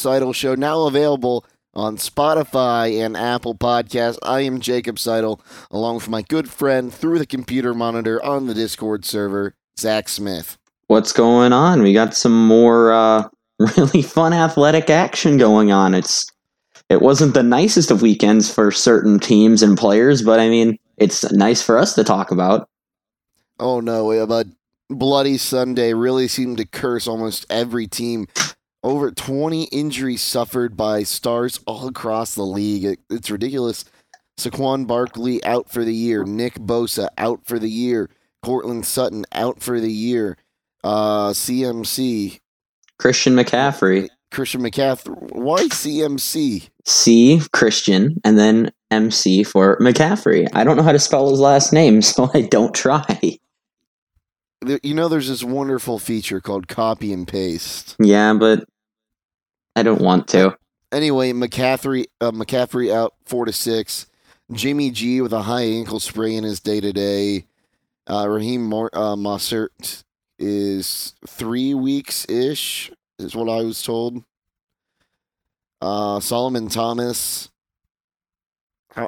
Seidel Show, now available on Spotify and Apple Podcasts. I am Jacob Seidel, along with my good friend through the computer monitor on the Discord server, Zach Smith. What's going on? We got some more uh, really fun athletic action going on. It's it wasn't the nicest of weekends for certain teams and players, but I mean, it's nice for us to talk about. Oh no, a Bloody Sunday really seemed to curse almost every team. Over 20 injuries suffered by stars all across the league. It, it's ridiculous. Saquon Barkley out for the year. Nick Bosa out for the year. Courtland Sutton out for the year. Uh, CMC. Christian McCaffrey. Christian McCaffrey. Why CMC? C, Christian, and then MC for McCaffrey. I don't know how to spell his last name, so I don't try. You know, there's this wonderful feature called copy and paste. Yeah, but I don't want to. Anyway, McCaffrey, uh, McCaffrey out four to six. Jimmy G with a high ankle sprain is day to day. Raheem Mar- uh, Mostert is three weeks ish, is what I was told. Uh, Solomon Thomas.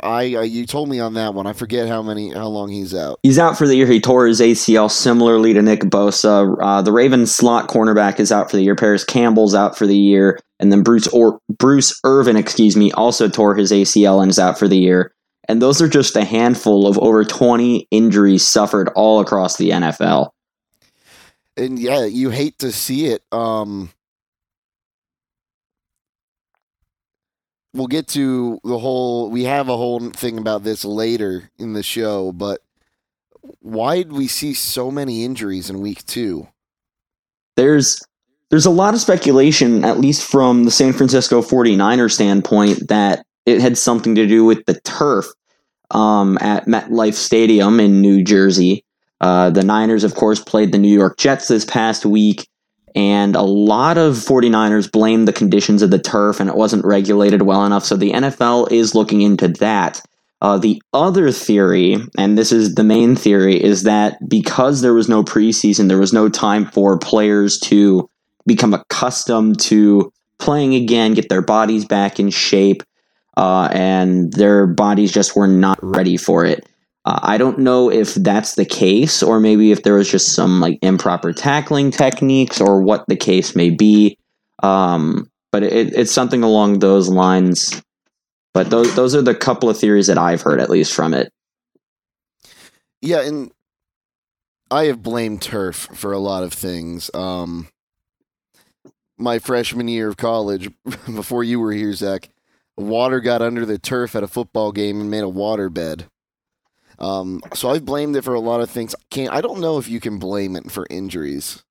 I, I you told me on that one. I forget how many how long he's out. He's out for the year. He tore his ACL similarly to Nick Bosa. Uh, the Ravens slot cornerback is out for the year. Parris Campbell's out for the year, and then Bruce or Bruce Irvin, excuse me, also tore his ACL and is out for the year. And those are just a handful of over 20 injuries suffered all across the NFL. And yeah, you hate to see it. Um, we'll get to the whole we have a whole thing about this later in the show but why did we see so many injuries in week 2 there's there's a lot of speculation at least from the San Francisco 49er standpoint that it had something to do with the turf um, at MetLife Stadium in New Jersey. Uh, the Niners, of course, played the New York Jets this past week. And a lot of 49ers blame the conditions of the turf and it wasn't regulated well enough. So the NFL is looking into that. Uh, the other theory, and this is the main theory, is that because there was no preseason, there was no time for players to become accustomed to playing again, get their bodies back in shape, uh, and their bodies just were not ready for it. Uh, I don't know if that's the case, or maybe if there was just some like improper tackling techniques, or what the case may be. Um, but it, it's something along those lines. But those those are the couple of theories that I've heard, at least from it. Yeah, and I have blamed turf for a lot of things. Um, my freshman year of college, before you were here, Zach, water got under the turf at a football game and made a water bed. Um, so I've blamed it for a lot of things. Can't I don't know if you can blame it for injuries.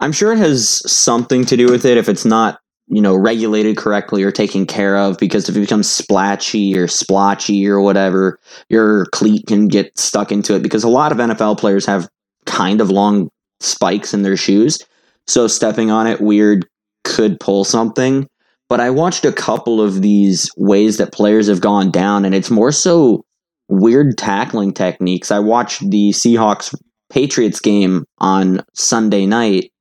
I'm sure it has something to do with it if it's not, you know, regulated correctly or taken care of. Because if it becomes splatchy or splotchy or whatever, your cleat can get stuck into it. Because a lot of NFL players have kind of long spikes in their shoes, so stepping on it weird could pull something. But I watched a couple of these ways that players have gone down, and it's more so weird tackling techniques. I watched the Seahawks Patriots game on Sunday night,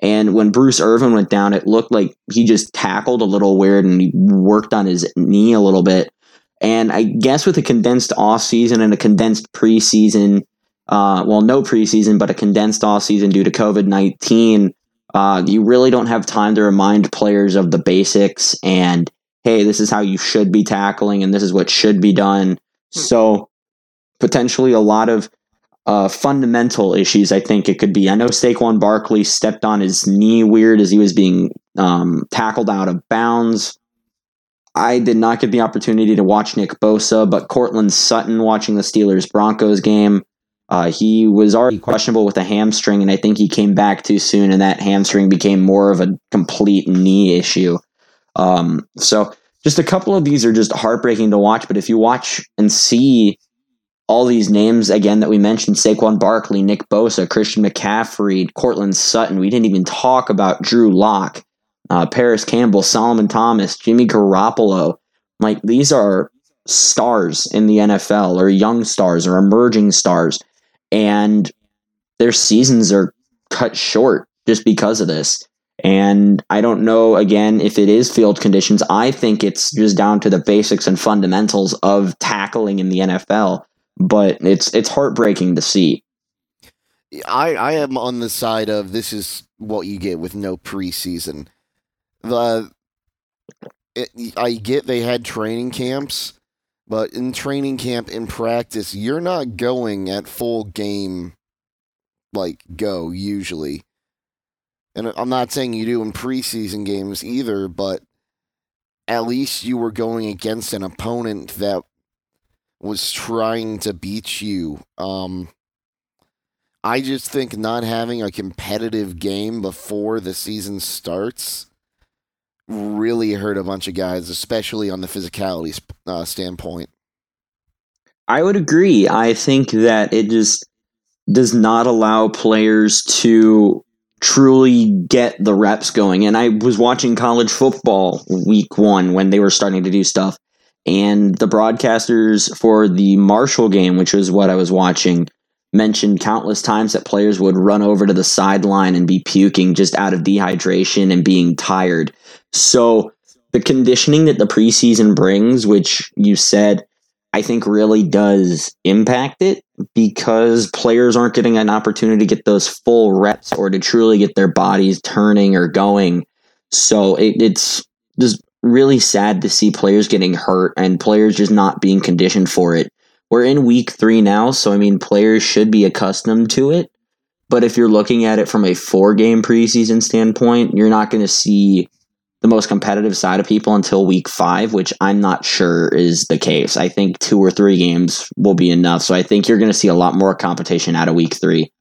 and when Bruce Irvin went down, it looked like he just tackled a little weird and he worked on his knee a little bit. And I guess with a condensed off season and a condensed preseason, uh, well, no preseason, but a condensed off season due to COVID nineteen, uh, you really don't have time to remind players of the basics and hey, this is how you should be tackling and this is what should be done. So potentially a lot of uh, fundamental issues. I think it could be. I know Saquon Barkley stepped on his knee weird as he was being um, tackled out of bounds. I did not get the opportunity to watch Nick Bosa, but Courtland Sutton watching the Steelers Broncos game. Uh, he was already questionable with a hamstring, and I think he came back too soon, and that hamstring became more of a complete knee issue. Um, so just a couple of these are just heartbreaking to watch. But if you watch and see all these names again that we mentioned Saquon Barkley, Nick Bosa, Christian McCaffrey, Courtland Sutton, we didn't even talk about Drew Lock, uh, Parris Campbell, Solomon Thomas, Jimmy Garoppolo. Like these are stars in the NFL or young stars or emerging stars. And their seasons are cut short just because of this. And I don't know, again, if it is field conditions. I think it's just down to the basics and fundamentals of tackling in the NFL. But it's it's heartbreaking to see. I, I am on the side of this is what you get with no preseason. The it, I get they had training camps, but in training camp in practice, you're not going at full game like go usually. And I'm not saying you do in preseason games either, but at least you were going against an opponent that was trying to beat you. Um, I just think not having a competitive game before the season starts really hurt a bunch of guys, especially on the physicality uh, standpoint. I would agree. I think that it just does not allow players to truly get the reps going. And I was watching college football week one when they were starting to do stuff. And the broadcasters for the Marshall game, which was what I was watching, mentioned countless times that players would run over to the sideline and be puking just out of dehydration and being tired. So the conditioning that the preseason brings, which you said, I think really does impact it because players aren't getting an opportunity to get those full reps or to truly get their bodies turning or going. So it, it's just really sad to see players getting hurt and players just not being conditioned for it. We're in week three now, so I mean, players should be accustomed to it. But if you're looking at it from a four game preseason standpoint, you're not going to see the most competitive side of people until week five, which I'm not sure is the case. I think two or three games will be enough. So I think you're going to see a lot more competition out of week three.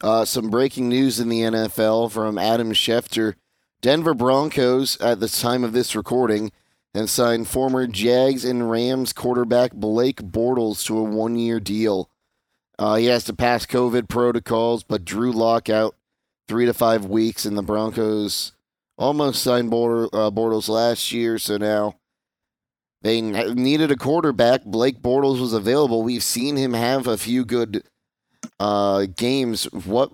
Uh, some breaking news in the NFL from Adam Schefter. Denver Broncos, at the time of this recording, have signed former Jags and Rams quarterback Blake Bortles to a one year deal. Uh, he has to pass COVID protocols, but Drew Lock out three to five weeks, and the Broncos almost signed Bortles, uh, last year, so now they needed a quarterback. Blake Bortles was available. We've seen him have a few good uh, games. What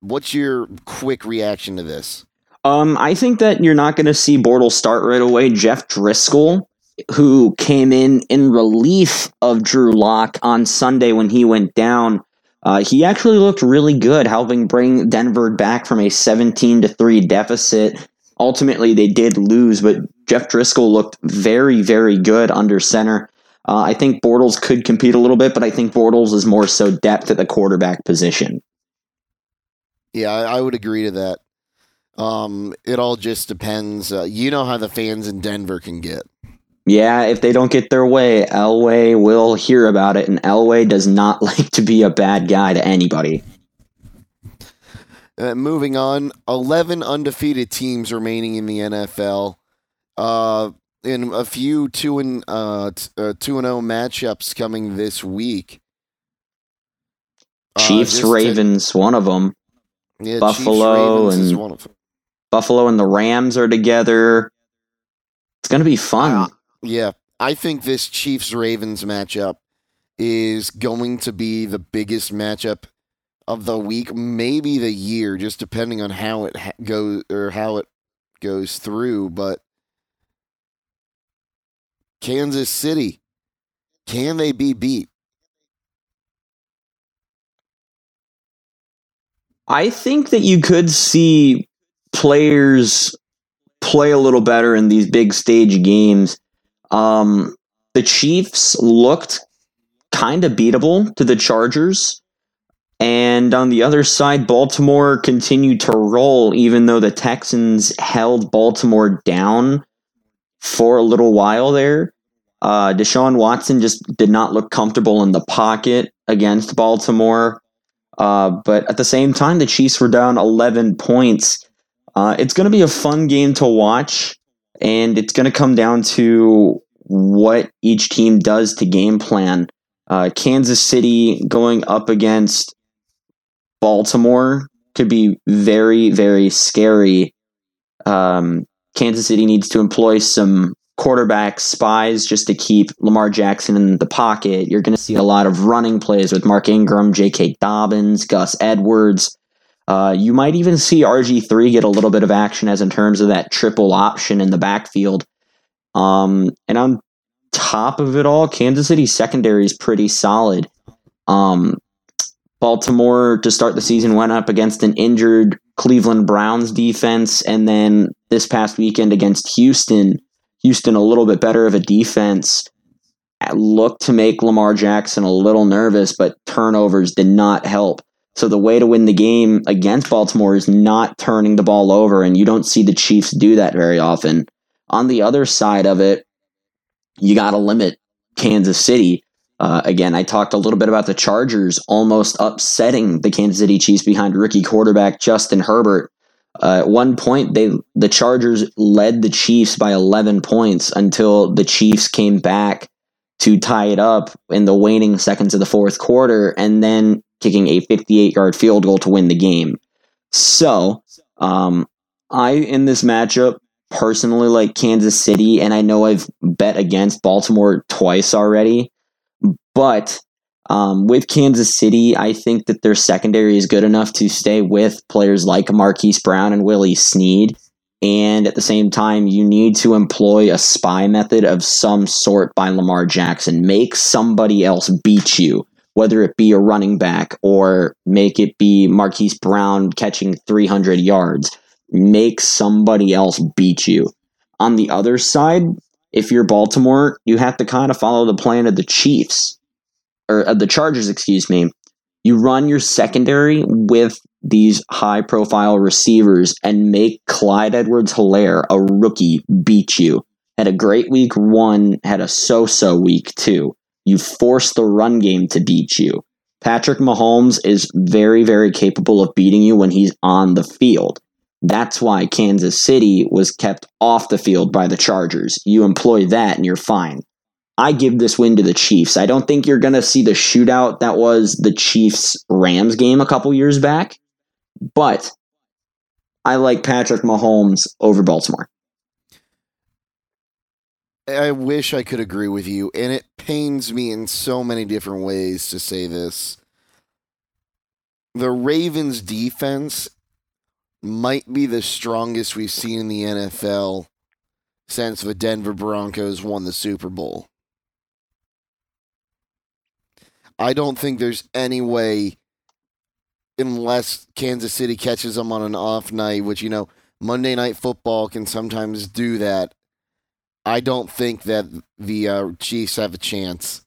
what's your quick reaction to this? Um, I think that you're not going to see Bortles start right away. Jeff Driskel, who came in in relief of Drew Lock on Sunday when he went down, uh, he actually looked really good, helping bring Denver back from a 17 to three deficit Ultimately, they did lose, but Jeff Driskel looked very, very good under center. Uh, I think Bortles could compete a little bit, but I think Bortles is more so depth at the quarterback position. Yeah, I, I would agree to that. Um, it all just depends. Uh, you know how the fans in Denver can get. Yeah, if they don't get their way, Elway will hear about it, and Elway does not like to be a bad guy to anybody. Uh, moving on, 11 undefeated teams remaining in the NFL. Uh, in a few 2 and uh, t- uh 2 and 0 matchups coming this week. Uh, Chiefs Ravens one of them. Yeah, Buffalo Chiefs, and Buffalo and the Rams are together. It's going to be fun. yeah, I think this Chiefs Ravens matchup is going to be the biggest matchup of the week, maybe the year, just depending on how it ha- goes or how it goes through. But Kansas City, can they be beat? I think that you could see players play a little better in these big stage games. Um, the Chiefs looked kind of beatable to the Chargers. And on the other side, Baltimore continued to roll, even though the Texans held Baltimore down for a little while there. Uh, Deshaun Watson just did not look comfortable in the pocket against Baltimore. Uh, but at the same time, the Chiefs were down 11 points. Uh, it's going to be a fun game to watch, and it's going to come down to what each team does to game plan. Uh, Kansas City going up against Baltimore could be very, very scary. Um, Kansas City needs to employ some quarterback spies just to keep Lamar Jackson in the pocket. You're going to see a lot of running plays with Mark Ingram, J.K. Dobbins, Gus Edwards. Uh, you might even see RG3 get a little bit of action as in terms of that triple option in the backfield. Um, and on top of it all, Kansas City secondary is pretty solid. Um, Baltimore to start the season went up against an injured Cleveland Browns defense, and then this past weekend against Houston, Houston a little bit better of a defense looked to make Lamar Jackson a little nervous, but turnovers did not help. So the way to win the game against Baltimore is not turning the ball over, and you don't see the Chiefs do that very often. On the other side of it, you got to limit Kansas City. Uh, again, I talked a little bit about the Chargers almost upsetting the Kansas City Chiefs behind rookie quarterback Justin Herbert. Uh, at one point, they the Chargers led the Chiefs by 11 points until the Chiefs came back to tie it up in the waning seconds of the fourth quarter, and then kicking a 58 yard field goal to win the game. So, um, I in this matchup personally like Kansas City, and I know I've bet against Baltimore twice already. But um, with Kansas City, I think that their secondary is good enough to stay with players like Marquise Brown and Willie Snead. And at the same time, you need to employ a spy method of some sort by Lamar Jackson. Make somebody else beat you, whether it be a running back or make it be Marquise Brown catching 300 yards make somebody else beat you. On the other side, if you're Baltimore, you have to kind of follow the plan of the Chiefs or of the Chargers, excuse me. You run your secondary with these high profile receivers and make Clyde Edwards Helaire, a rookie, beat you. Had a great week one, had a so so week two. You force the run game to beat you. Patrick Mahomes is very, very capable of beating you when he's on the field. That's why Kansas City was kept off the field by the Chargers. You employ that and you're fine. I give this win to the Chiefs. I don't think you're going to see the shootout that was the Chiefs Rams game a couple years back, but I like Patrick Mahomes over Baltimore. I wish I could agree with you, and it pains me in so many different ways to say this. The Ravens defense might be the strongest we've seen in the NFL since the Denver Broncos won the Super Bowl. I don't think there's any way, unless Kansas City catches them on an off night, which, you know, Monday Night Football can sometimes do that. I don't think that the uh, Chiefs have a chance.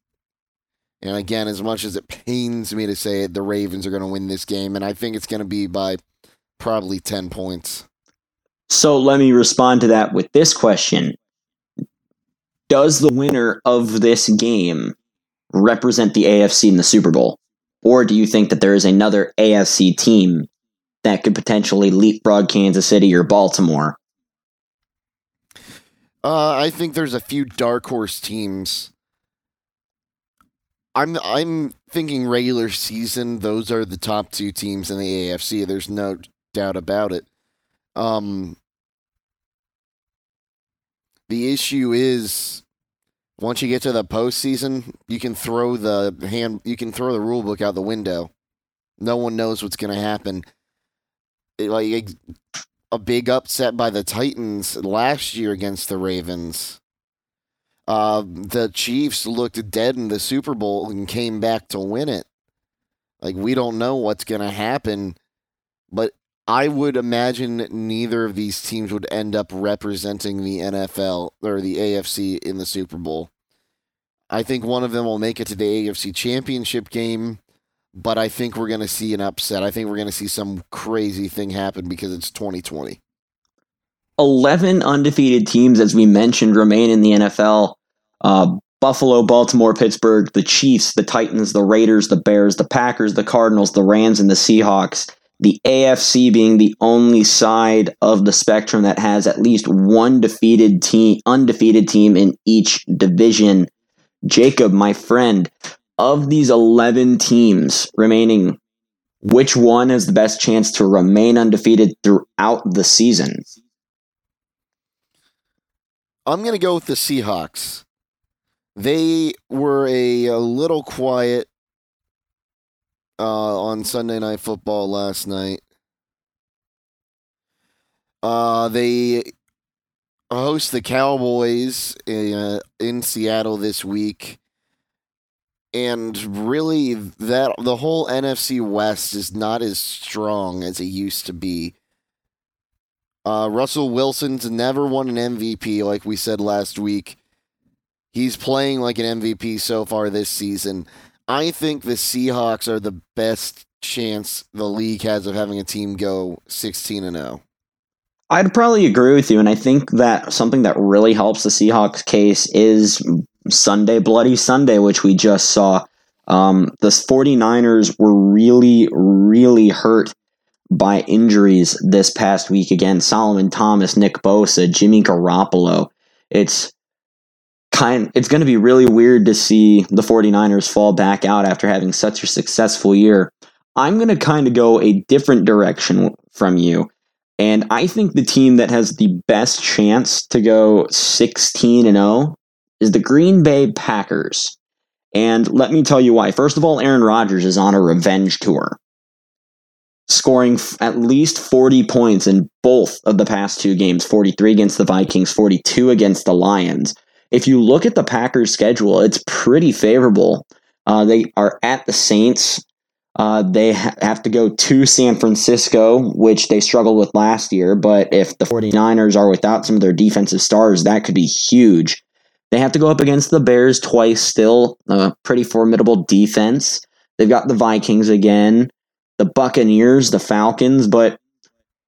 And again, as much as it pains me to say it, the Ravens are going to win this game. And I think it's going to be by probably 10 points. So let me respond to that with this question Does the winner of this game represent the AFC in the Super Bowl? Or do you think that there is another AFC team that could potentially leapfrog Kansas City or Baltimore? Uh, I think there's a few dark horse teams. I'm I'm thinking regular season. Those are the top two teams in the AFC. There's no doubt about it. Um, the issue is once you get to the postseason, you can throw the hand, you can throw the rule book out the window. No one knows what's going to happen. It, like a big upset by the Titans last year against the Ravens. Uh, the Chiefs looked dead in the Super Bowl and came back to win it. Like we don't know what's going to happen, but I would imagine neither of these teams would end up representing the NFL or the AFC in the Super Bowl. I think one of them will make it to the AFC Championship game, but I think we're going to see an upset. I think we're going to see some crazy thing happen because it's 2020. 11 undefeated teams, as we mentioned, remain in the NFL. Uh, Buffalo, Baltimore, Pittsburgh, the Chiefs, the Titans, the Raiders, the Bears, the Packers, the Cardinals, the Rams, and the Seahawks the AFC being the only side of the spectrum that has at least one defeated team, undefeated team in each division. Jacob, my friend, of these 11 teams remaining, which one has the best chance to remain undefeated throughout the season? I'm going to go with the Seahawks. They were a, a little quiet uh, on Sunday Night Football last night. Uh, they host the Cowboys in, uh, in Seattle this week. And really that the whole NFC West is not as strong as it used to be. Uh, Russell Wilson's never won an MVP like we said last week. He's playing like an MVP so far this season. I think the Seahawks are the best chance the league has of having a team go 16 and 0. I'd probably agree with you. And I think that something that really helps the Seahawks case is Sunday, Bloody Sunday, which we just saw. Um, the 49ers were really, really hurt by injuries this past week. Again, Solomon Thomas, Nick Bosa, Jimmy Garoppolo. It's kind it's going to be really weird to see the 49ers fall back out after having such a successful year. I'm going to kind of go a different direction from you. And I think the team that has the best chance to go 16 and 0 is the Green Bay Packers. And let me tell you why. First of all, Aaron Rodgers is on a revenge tour, scoring at least 40 points in both of the past two games 43 against the Vikings, 42 against the Lions. If you look at the Packers' schedule, it's pretty favorable. Uh, they are at the Saints, uh, they ha- have to go to San Francisco, which they struggled with last year. But if the 49ers are without some of their defensive stars, that could be huge. They have to go up against the Bears twice, still a pretty formidable defense. They've got the Vikings again, the Buccaneers, the Falcons, but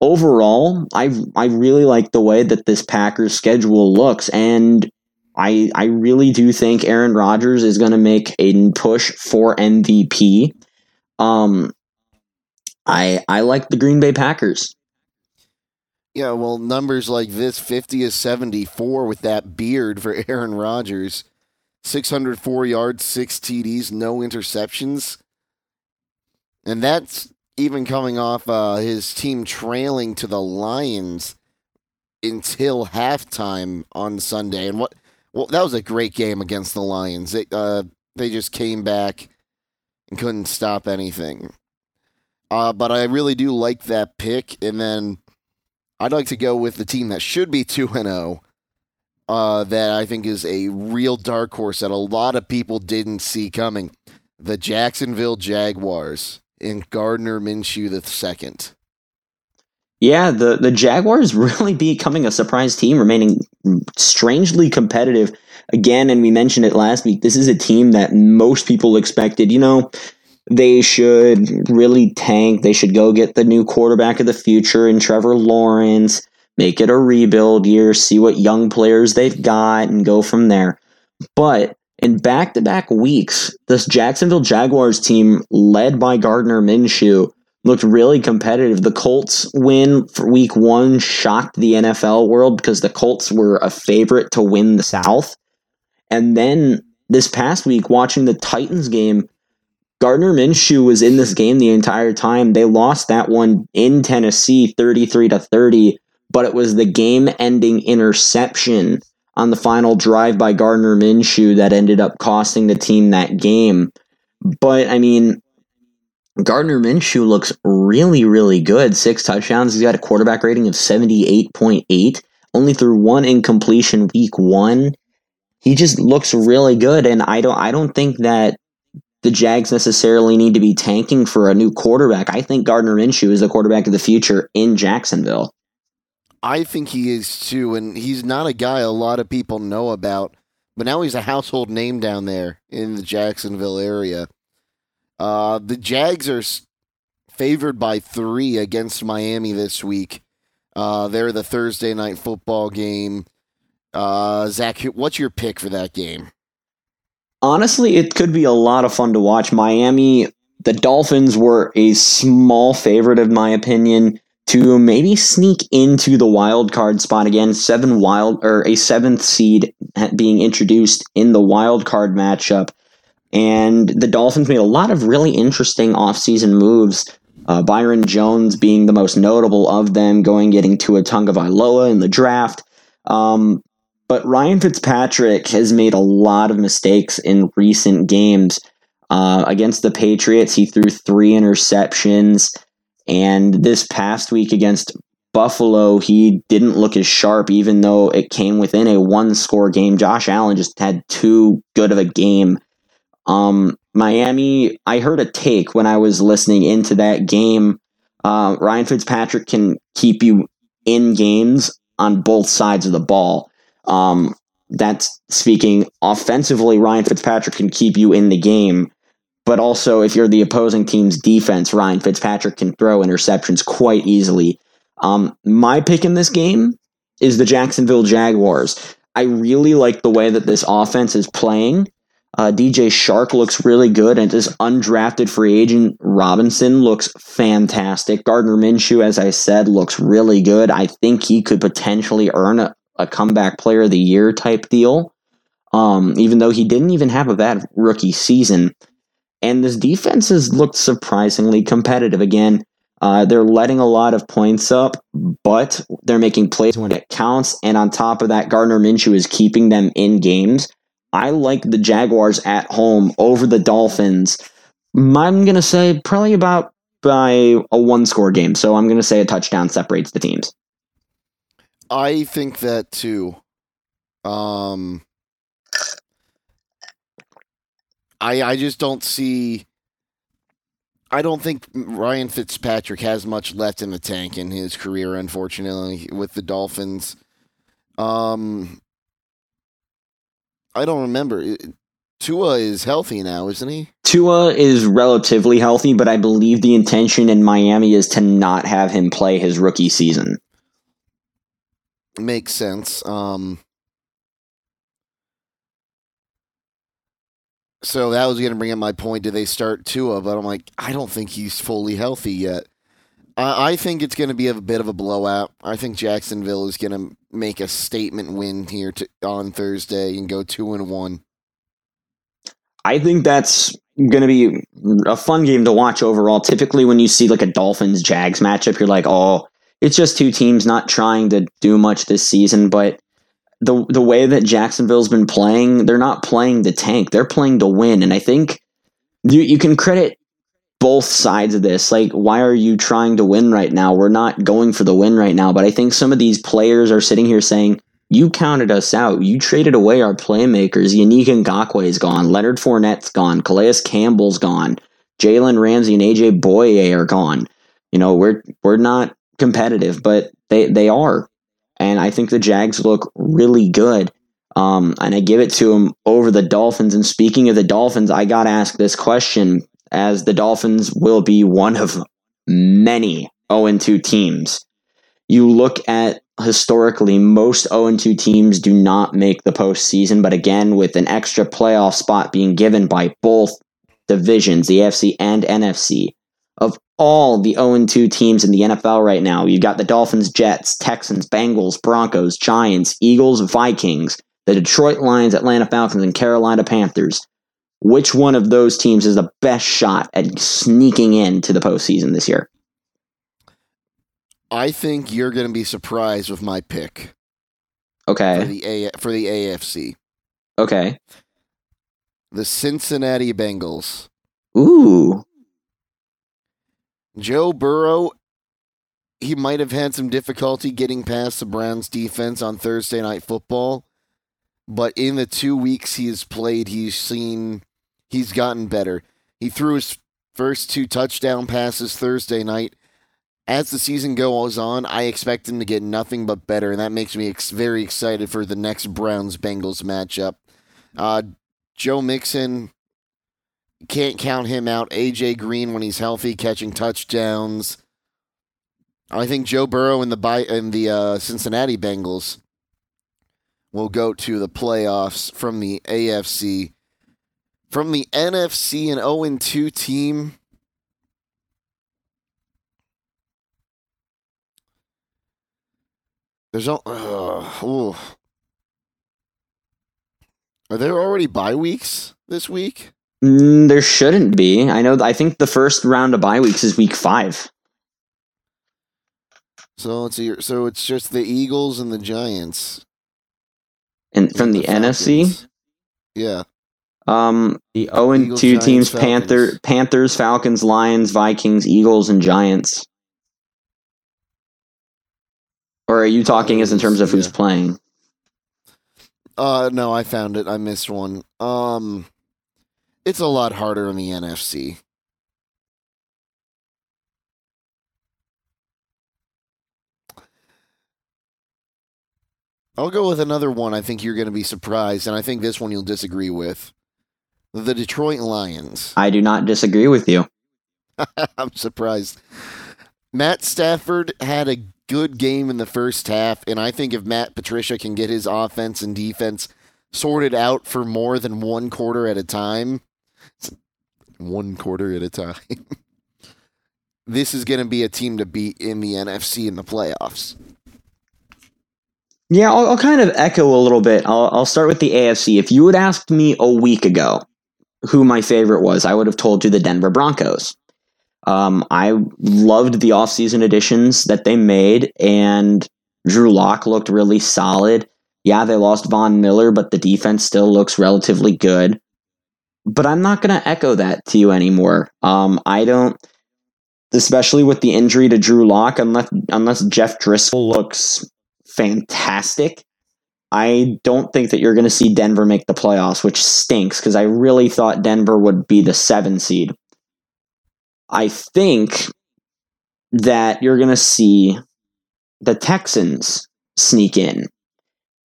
overall, I I really like the way that this Packers schedule looks, and I I really do think Aaron Rodgers is going to make a push for MVP. Um, I I like the Green Bay Packers. Yeah, well, numbers like this 50 is 74 with that beard for Aaron Rodgers. 604 yards, 6 TDs, no interceptions. And that's even coming off uh, his team trailing to the Lions until halftime on Sunday. And what well, that was a great game against the Lions. They uh, they just came back and couldn't stop anything. Uh, but I really do like that pick. And then I'd like to go with the team that should be 2 and 0. Uh, that I think is a real dark horse that a lot of people didn't see coming. The Jacksonville Jaguars and Gardner Minshew the second. Yeah, the, the Jaguars really becoming a surprise team, remaining strangely competitive again. And we mentioned it last week. This is a team that most people expected, you know, they should really tank. They should go get the new quarterback of the future in Trevor Lawrence, make it a rebuild year, see what young players they've got, and go from there. But in back to back weeks, this Jacksonville Jaguars team, led by Gardner Minshew, looked really competitive. The Colts win for week one shocked the NFL world because the Colts were a favorite to win the South. And then this past week, watching the Titans game, Gardner Minshew was in this game the entire time. They lost that one in Tennessee 33 to 30, but it was the game ending interception on the final drive by Gardner Minshew that ended up costing the team that game. But I mean, Gardner Minshew looks really, really good. Six touchdowns. He's got a quarterback rating of 78.8. Only threw one incompletion week one. He just looks really good, and I don't I don't think that the Jags necessarily need to be tanking for a new quarterback. I think Gardner Minshew is the quarterback of the future in Jacksonville. I think he is too, and he's not a guy a lot of people know about, but now he's a household name down there in the Jacksonville area. Uh, the Jags are favored by three against Miami this week. Uh, they're the Thursday night football game. Uh, Zach, what's your pick for that game? Honestly, it could be a lot of fun to watch. Miami, the Dolphins were a small favorite, in my opinion, to maybe sneak into the wild card spot again. Seven wild or a seventh seed being introduced in the wild card matchup. And the Dolphins made a lot of really interesting offseason moves. Uh, Byron Jones being the most notable of them, going getting Tua Tagovailoa in the draft. Um, but Ryan Fitzpatrick has made a lot of mistakes in recent games. Uh, against the Patriots, he threw three interceptions. And this past week against Buffalo, he didn't look as sharp, even though it came within a one score game. Josh Allen just had too good of a game. Um, Miami, I heard a take when I was listening into that game. Uh, Ryan Fitzpatrick can keep you in games on both sides of the ball. Um, that's speaking offensively, Ryan Fitzpatrick can keep you in the game. But also, if you're the opposing team's defense, Ryan Fitzpatrick can throw interceptions quite easily. Um, my pick in this game is the Jacksonville Jaguars. I really like the way that this offense is playing. Uh, DJ Chark looks really good, and this undrafted free agent Robinson looks fantastic. Gardner Minshew, as I said, looks really good. I think he could potentially earn a, a comeback player of the year type deal, um, even though he didn't even have a bad rookie season. And this defense has looked surprisingly competitive again. Uh, they're letting a lot of points up, but they're making plays when it counts. And on top of that, Gardner Minshew is keeping them in games. I like the Jaguars at home over the Dolphins. I'm going to say probably about by a one score game. So I'm going to say a touchdown separates the teams. I think that too. Um, I I just don't see. I don't think Ryan Fitzpatrick has much left in the tank in his career, unfortunately, with the Dolphins. Um, I don't remember. Tua is healthy now, isn't he? Tua is relatively healthy, but I believe the intention in Miami is to not have him play his rookie season. Makes sense. Um, so that was going to bring up my point. Do they start Tua? But I'm like, I don't think he's fully healthy yet. I, think it's going to be a bit of a blowout. I think Jacksonville is going to make a statement win here to, on Thursday and go two and one. I think that's going to be a fun game to watch overall. Typically, when you see like a Dolphins Jags matchup, you're like, oh, it's just two teams not trying to do much this season. But the the way that Jacksonville's been playing, they're not playing to tank; they're playing to win. And I think you you can credit both sides of this. Like, why are you trying to win right now? We're not going for the win right now. But I think some of these players are sitting here saying, you counted us out. You traded away our playmakers. Yannick Ngakoue is gone. Leonard Fournette's gone. Calais Campbell's gone. Jalen Ramsey and AJ Bouye are gone. You know, we're we're not competitive, but they they are. And I think the Jags look really good. Um, and I give it to them over the Dolphins. And speaking of the Dolphins, I got asked this question as the Dolphins will be one of many 0 2 teams. You look at historically, most 0 2 teams do not make the postseason, but again, with an extra playoff spot being given by both divisions, the AFC and NFC, of all the 0 2 teams in the NFL right now, you've got the Dolphins, Jets, Texans, Bengals, Broncos, Giants, Eagles, Vikings, the Detroit Lions, Atlanta Falcons, and Carolina Panthers. Which one of those teams is the best shot at sneaking into the postseason this year? I think you're going to be surprised with my pick. Okay. For the A- for the AFC. Okay. The Cincinnati Bengals. Ooh. Joe Burrow he might have had some difficulty getting past the Browns defense on Thursday night football, but in the 2 weeks he has played, he's seen he's gotten better. He threw his first two touchdown passes Thursday night as the season goes on, I expect him to get nothing but better, and that makes me ex- very excited for the next Browns Bengals matchup. Uh, Joe Mixon, can't count him out. AJ Green, when he's healthy, catching touchdowns. I think Joe Burrow and the and the uh, Cincinnati Bengals will go to the playoffs from the AFC. From the NFC, an 0 2 team There's no. Uh, Are there already bye weeks this week? Mm, there shouldn't be. I know. I think the first round of bye weeks is week five. So let's see. So it's just the Eagles and the Giants. And from the, the NFC. Yeah. Um, the zero and two teams: Panther, Panthers, Falcons, Lions, Vikings, Eagles, and Giants. or are you talking as in terms of who's Yeah. playing? Uh, no, I found it. I missed one. Um, it's a lot harder in the NFC. I'll go with another one. I think you're going to be surprised, and I think this one you'll disagree with. The Detroit Lions. I do not disagree with you. I'm surprised. Matt Stafford had a good game in the first half, and I think if Matt Patricia can get his offense and defense sorted out for more than one quarter at a time, one quarter at a time, this is going to be a team to beat in the NFC in the playoffs. Yeah, I'll, I'll kind of echo a little bit. I'll, I'll start with the AFC. If you had asked me a week ago who my favorite was, I would have told you the Denver Broncos. Um, I loved the offseason additions that they made, and Drew Lock looked really solid. Yeah, they lost Von Miller, but the defense still looks relatively good. But I'm not going to echo that to you anymore. Um, I don't, especially with the injury to Drew Lock, unless unless Jeff Driskel looks fantastic. I don't think that you're going to see Denver make the playoffs, which stinks because I really thought Denver would be the seven seed. I think that you're going to see the Texans sneak in.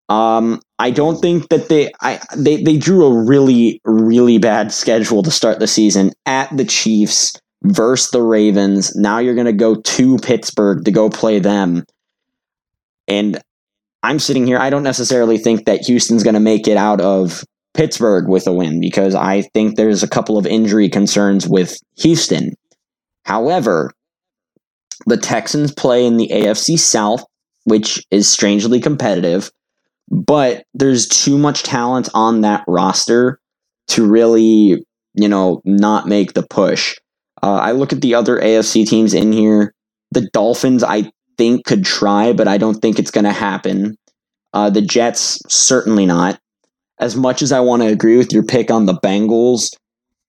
Um, I don't think that they I they they drew a really really bad schedule to start the season at the Chiefs versus the Ravens. Now you're going to go to Pittsburgh to go play them. And I'm sitting here I don't necessarily think that Houston's going to make it out of Pittsburgh with a win because I think there's a couple of injury concerns with Houston. However, the Texans play in the AFC South, which is strangely competitive, but there's too much talent on that roster to really, you know, not make the push. Uh, I look at the other AFC teams in here. The Dolphins, I think, could try, but I don't think it's going to happen. Uh, the Jets, certainly not. As much as I want to agree with your pick on the Bengals,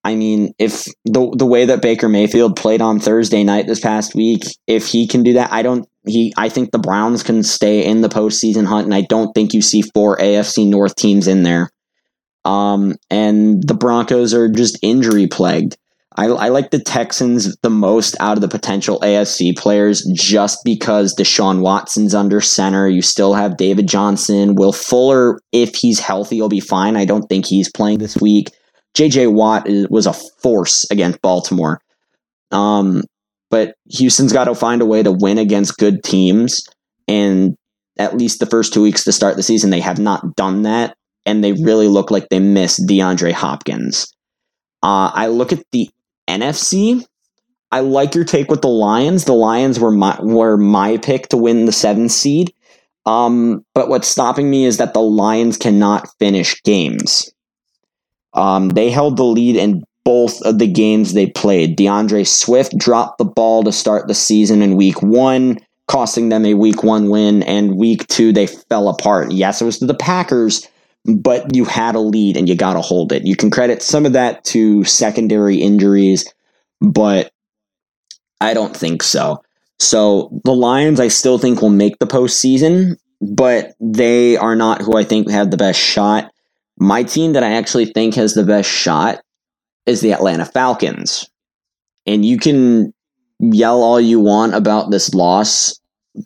I mean, if the the way that Baker Mayfield played on Thursday night this past week, if he can do that, I don't. He, I think the Browns can stay in the postseason hunt, and I don't think you see four AFC North teams in there. Um, and the Broncos are just injury plagued. I, I like the Texans the most out of the potential AFC players just because Deshaun Watson's under center. You still have David Johnson. Will Fuller, if he's healthy, will be fine. I don't think he's playing this week. JJ Watt is, was a force against Baltimore. Um, but Houston's got to find a way to win against good teams. And at least the first two weeks to start the season, they have not done that. And they really look like they missed DeAndre Hopkins. Uh, I look at the NFC. I like your take with the Lions. The Lions were my were my pick to win the seventh seed. Um, but what's stopping me is that the Lions cannot finish games. Um, they held the lead in both of the games they played. D'Andre Swift dropped the ball to start the season in week one, costing them a week one win, and week two they fell apart. Yes, it was to the Packers, but you had a lead and you got to hold it. You can credit some of that to secondary injuries, but I don't think so. So the Lions, I still think will make the postseason, but they are not who I think have the best shot. My team that I actually think has the best shot is the Atlanta Falcons. And you can yell all you want about this loss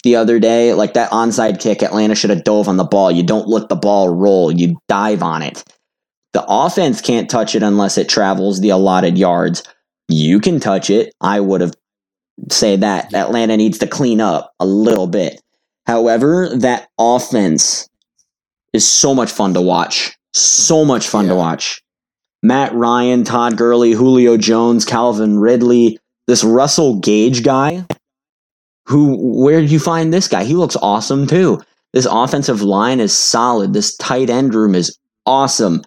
the other day. Like that onside kick, Atlanta should have dove on the ball. You don't let the ball roll, you dive on it. The offense can't touch it unless it travels the allotted yards. You can touch it. I would have say that Atlanta needs to clean up a little bit. However, that offense is so much fun to watch. So much fun to watch. Matt Ryan, Todd Gurley, Julio Jones, Calvin Ridley, this Russell Gage guy. Who where did you find this guy? He looks awesome too. This offensive line is solid. This tight end room is awesome.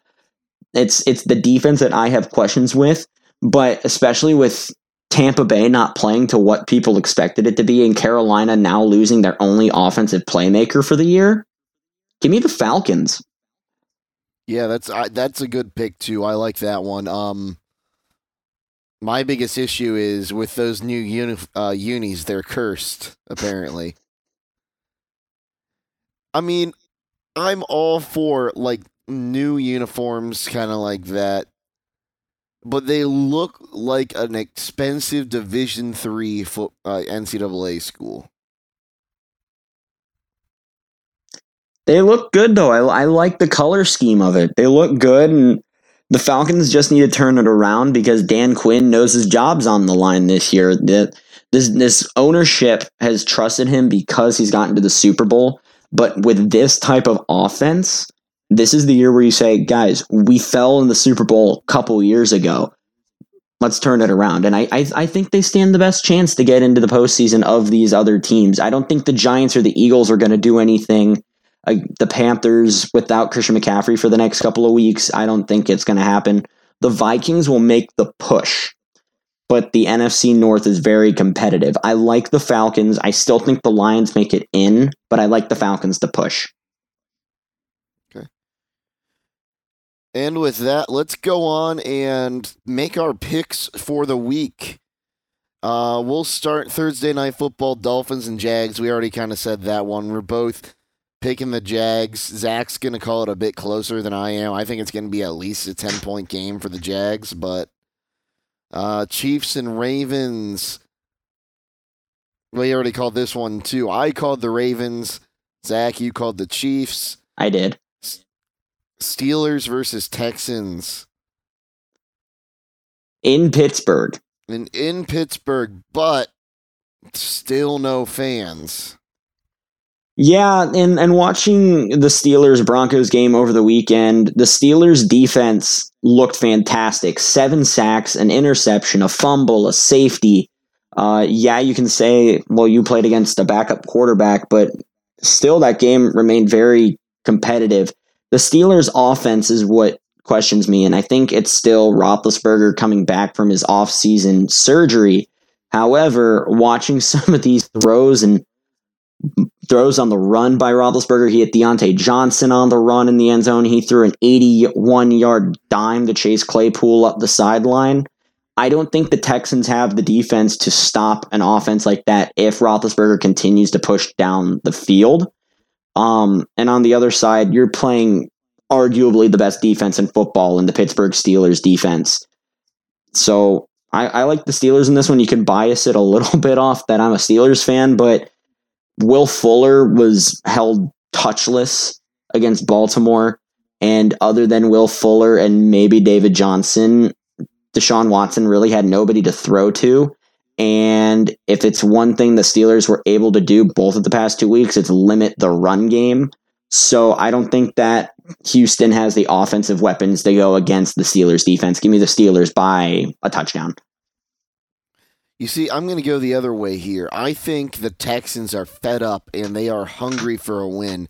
It's it's the defense that I have questions with, but especially with Tampa Bay not playing to what people expected it to be, and Carolina now losing their only offensive playmaker for the year. Give me the Falcons. Yeah, that's I, that's a good pick too. I like that one. Um, my biggest issue is with those new uni, uh, unis. They're cursed, apparently. I mean, I'm all for like new uniforms, kind of like that, but they look like an expensive Division three uh, NCAA school. They look good though. I, I like the color scheme of it. They look good, and the Falcons just need to turn it around because Dan Quinn knows his job's on the line this year. That this this ownership has trusted him because he's gotten to the Super Bowl. But with this type of offense, this is the year where you say, guys, we fell in the Super Bowl a couple years ago. Let's turn it around. And I, I, I think they stand the best chance to get into the postseason of these other teams. I don't think the Giants or the Eagles are going to do anything uh, the Panthers without Christian McCaffrey for the next couple of weeks. I don't think it's going to happen. The Vikings will make the push, but the NFC North is very competitive. I like the Falcons. I still think the Lions make it in, but I like the Falcons to push. Okay. And with that, let's go on and make our picks for the week. Uh, we'll start Thursday night football, Dolphins and Jags. We already kind of said that one. We're both picking the Jags. Zach's going to call it a bit closer than I am. I think it's going to be at least a 10 point game for the Jags, but uh, Chiefs and Ravens. We already called this one too. I called the Ravens. Zach, you called the Chiefs. I did. Steelers versus Texans. In Pittsburgh. And in Pittsburgh, but still no fans. Yeah, and and watching the Steelers Broncos game over the weekend, the Steelers defense looked fantastic. Seven sacks, an interception, a fumble, a safety. Uh, yeah, you can say, well, you played against a backup quarterback, but still, that game remained very competitive. The Steelers' offense is what questions me, and I think it's still Roethlisberger coming back from his offseason surgery. However, watching some of these throws and throws on the run by Roethlisberger. He hit Diontae Johnson on the run in the end zone. He threw an 81 yard dime to Chase Claypool up the sideline. I don't think the Texans have the defense to stop an offense like that if Roethlisberger continues to push down the field. Um, and on the other side, you're playing arguably the best defense in football in the Pittsburgh Steelers defense. So I, I like the Steelers in this one. You can bias it a little bit off that I'm a Steelers fan, but Will Fuller was held touchless against Baltimore. And other than Will Fuller and maybe David Johnson, Deshaun Watson really had nobody to throw to. And if it's one thing the Steelers were able to do both of the past two weeks, it's limit the run game. So I don't think that Houston has the offensive weapons to go against the Steelers defense. Give me the Steelers by a touchdown. You see, I'm going to go the other way here. I think the Texans are fed up and they are hungry for a win.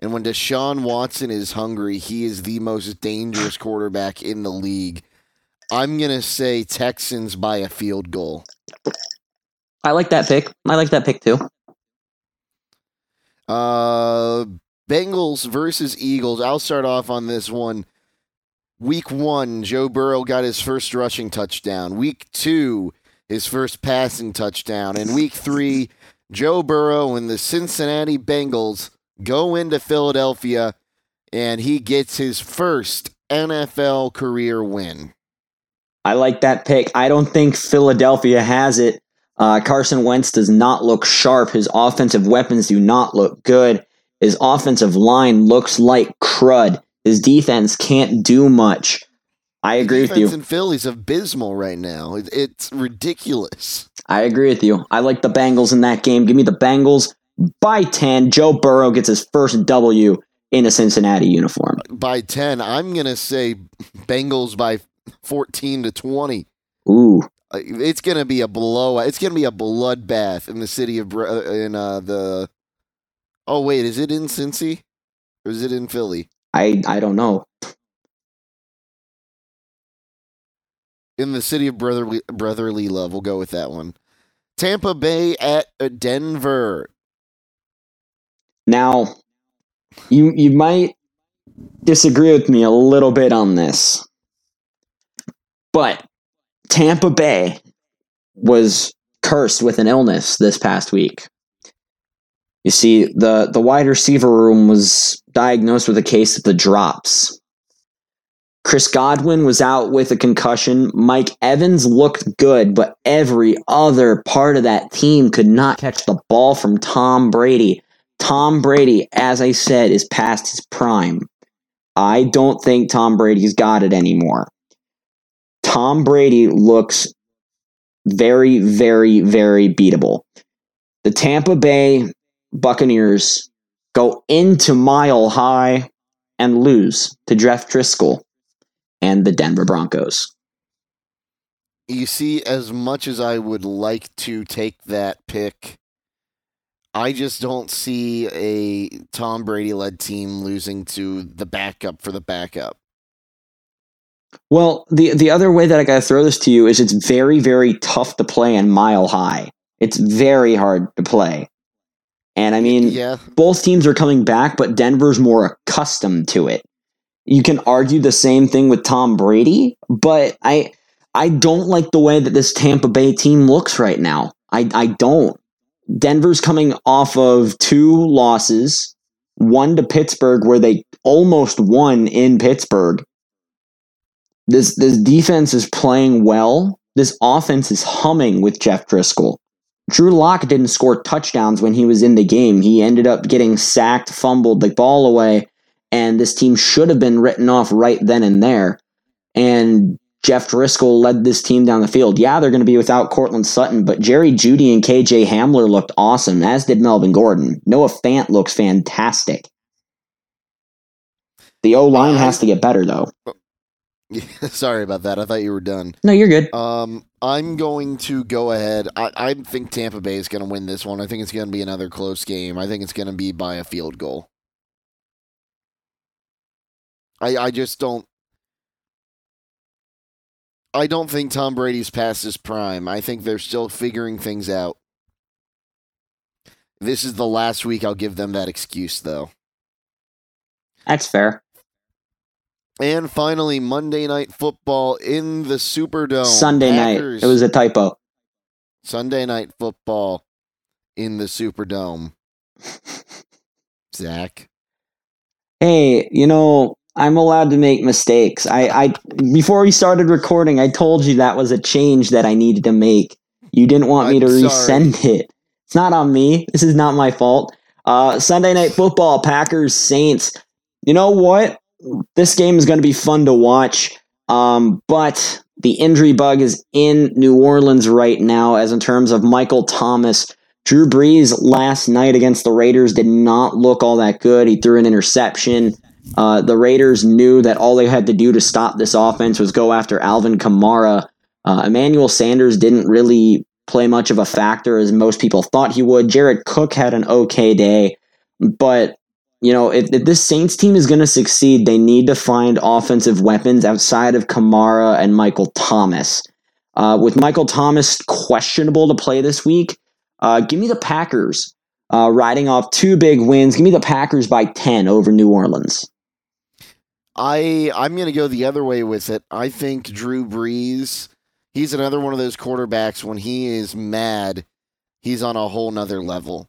And when Deshaun Watson is hungry, he is the most dangerous quarterback in the league. I'm going to say Texans by a field goal. I like that pick. I like that pick too. Uh, Bengals versus Eagles. I'll start off on this one. Week one, Joe Burrow got his first rushing touchdown. Week two, his first passing touchdown. In week three, Joe Burrow and the Cincinnati Bengals go into Philadelphia and he gets his first NFL career win. I like that pick. I don't think Philadelphia has it. Uh, Carson Wentz does not look sharp. His offensive weapons do not look good. His offensive line looks like crud. His defense can't do much. I agree with you. in Philly's abysmal right now. It's ridiculous. I agree with you. I like the Bengals in that game. Give me the Bengals by 10. Joe Burrow gets his first W in a Cincinnati uniform. By 10, I'm going to say Bengals by 14 to 20. Ooh. Uh, it's going to be a blowout. It's going to be a bloodbath in the city of uh, in uh, the Oh wait, is it in Cincy? Or is it in Philly? I I don't know. In the city of brotherly brotherly love. We'll go with that one. Tampa Bay at Denver. Now, you you might disagree with me a little bit on this, but Tampa Bay was cursed with an illness this past week. You see, the, the wide receiver room was diagnosed with a case of the drops. Chris Godwin was out with a concussion. Mike Evans looked good, but every other part of that team could not catch the ball from Tom Brady. Tom Brady, as I said, is past his prime. I don't think Tom Brady's got it anymore. Tom Brady looks very, very, very beatable. The Tampa Bay Buccaneers go into Mile High and lose to Jeff Driskel and the Denver Broncos. You see, as much as I would like to take that pick, I just don't see a Tom Brady led team losing to the backup for the backup. Well, the the other way that I gotta throw this to you is it's very, very tough to play in mile high. It's very hard to play. And I mean, yeah, both teams are coming back, but Denver's more accustomed to it. You can argue the same thing with Tom Brady, but I I don't like the way that this Tampa Bay team looks right now. I, I don't. Denver's coming off of two losses, one to Pittsburgh where they almost won in Pittsburgh. This this defense is playing well. This offense is humming with Jeff Driskel. Drew Lock didn't score touchdowns when he was in the game. He ended up getting sacked, fumbled the ball away, and this team should have been written off right then and there. And Jeff Driskel led this team down the field. Yeah, they're going to be without Courtland Sutton, but Jerry Jeudy and KJ Hamler looked awesome, as did Melvin Gordon. Noah Fant looks fantastic. The O line has to get better, though. Sorry about that. I thought you were done. No, you're good. Um, I'm going to go ahead. I, I think Tampa Bay is going to win this one. I think it's going to be another close game. I think it's going to be by a field goal. I I just don't. I don't think Tom Brady's past his prime. I think they're still figuring things out. This is the last week I'll give them that excuse, though. That's fair. And finally, Monday Night Football in the Superdome. Sunday Packers. night. It was a typo. Sunday Night Football in the Superdome. Zach. Hey, you know, I'm allowed to make mistakes. I, I before we started recording, I told you that was a change that I needed to make. You didn't want me to I'm sorry. resend it. It's not on me. This is not my fault. Uh, Sunday night football, Packers Saints. You know what? This game is going to be fun to watch. Um, but the injury bug is in New Orleans right now, as in terms of Michael Thomas. Drew Brees last night against the Raiders did not look all that good. He threw an interception. Uh, the Raiders knew that all they had to do to stop this offense was go after Alvin Kamara. Uh, Emmanuel Sanders didn't really play much of a factor as most people thought he would. Jared Cook had an okay day, but you know if, if this Saints team is going to succeed, they need to find offensive weapons outside of Kamara and Michael Thomas. Uh, with Michael Thomas questionable to play this week, uh, give me the Packers. Uh, riding off two big wins, give me the Packers by ten over New Orleans. I I'm gonna go the other way with it. I think Drew Brees, he's another one of those quarterbacks when he is mad, he's on a whole nother level.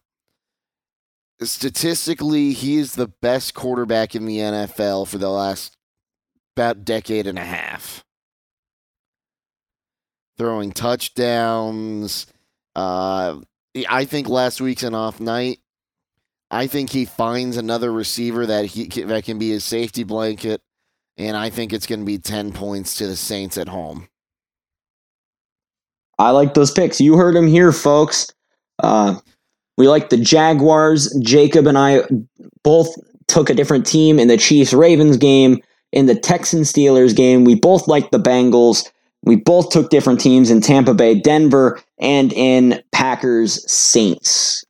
Statistically, he is the best quarterback in the NFL for the last about decade and a half. Throwing touchdowns. Uh, I think last week's an off night. I think he finds another receiver that he that can be his safety blanket, and I think it's going to be ten points to the Saints at home. I like those picks. You heard them here, folks. Uh, we like the Jaguars. Jacob and I both took a different team in the Chiefs Ravens game. In the Texans Steelers game, we both liked the Bengals. We both took different teams in Tampa Bay, Denver, and in Packers Saints.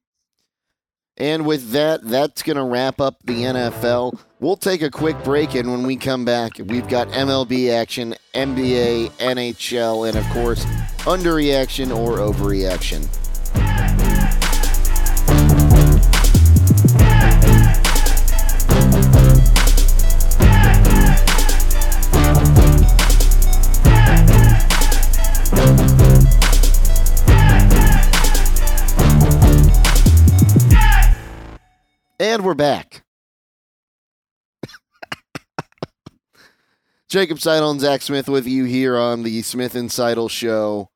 And with that, that's going to wrap up the NFL. We'll take a quick break, and when we come back, we've got MLB action, NBA, NHL, and of course, underreaction or overreaction. And we're back. Jacob Seidel and Zach Smith with you here on the Smith and Seidel show.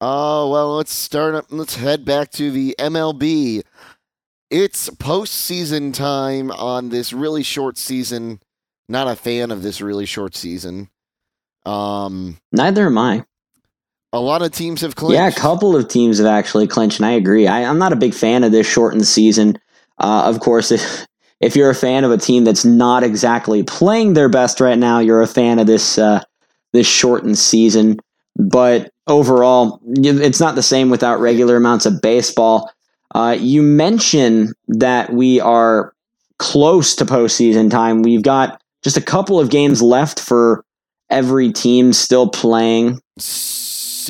Oh, well, let's start up. Let's head back to the MLB. It's postseason time on this really short season. Not a fan of this really short season. Um, Neither am I. a lot of teams have clinched. Yeah, a couple of teams have actually clinched, and I agree. I, I'm not a big fan of this shortened season. Uh, of course, if if you're a fan of a team that's not exactly playing their best right now, you're a fan of this uh, this shortened season. But overall, it's not the same without regular amounts of baseball. Uh, you mentioned that we are close to postseason time. We've got just a couple of games left for every team still playing.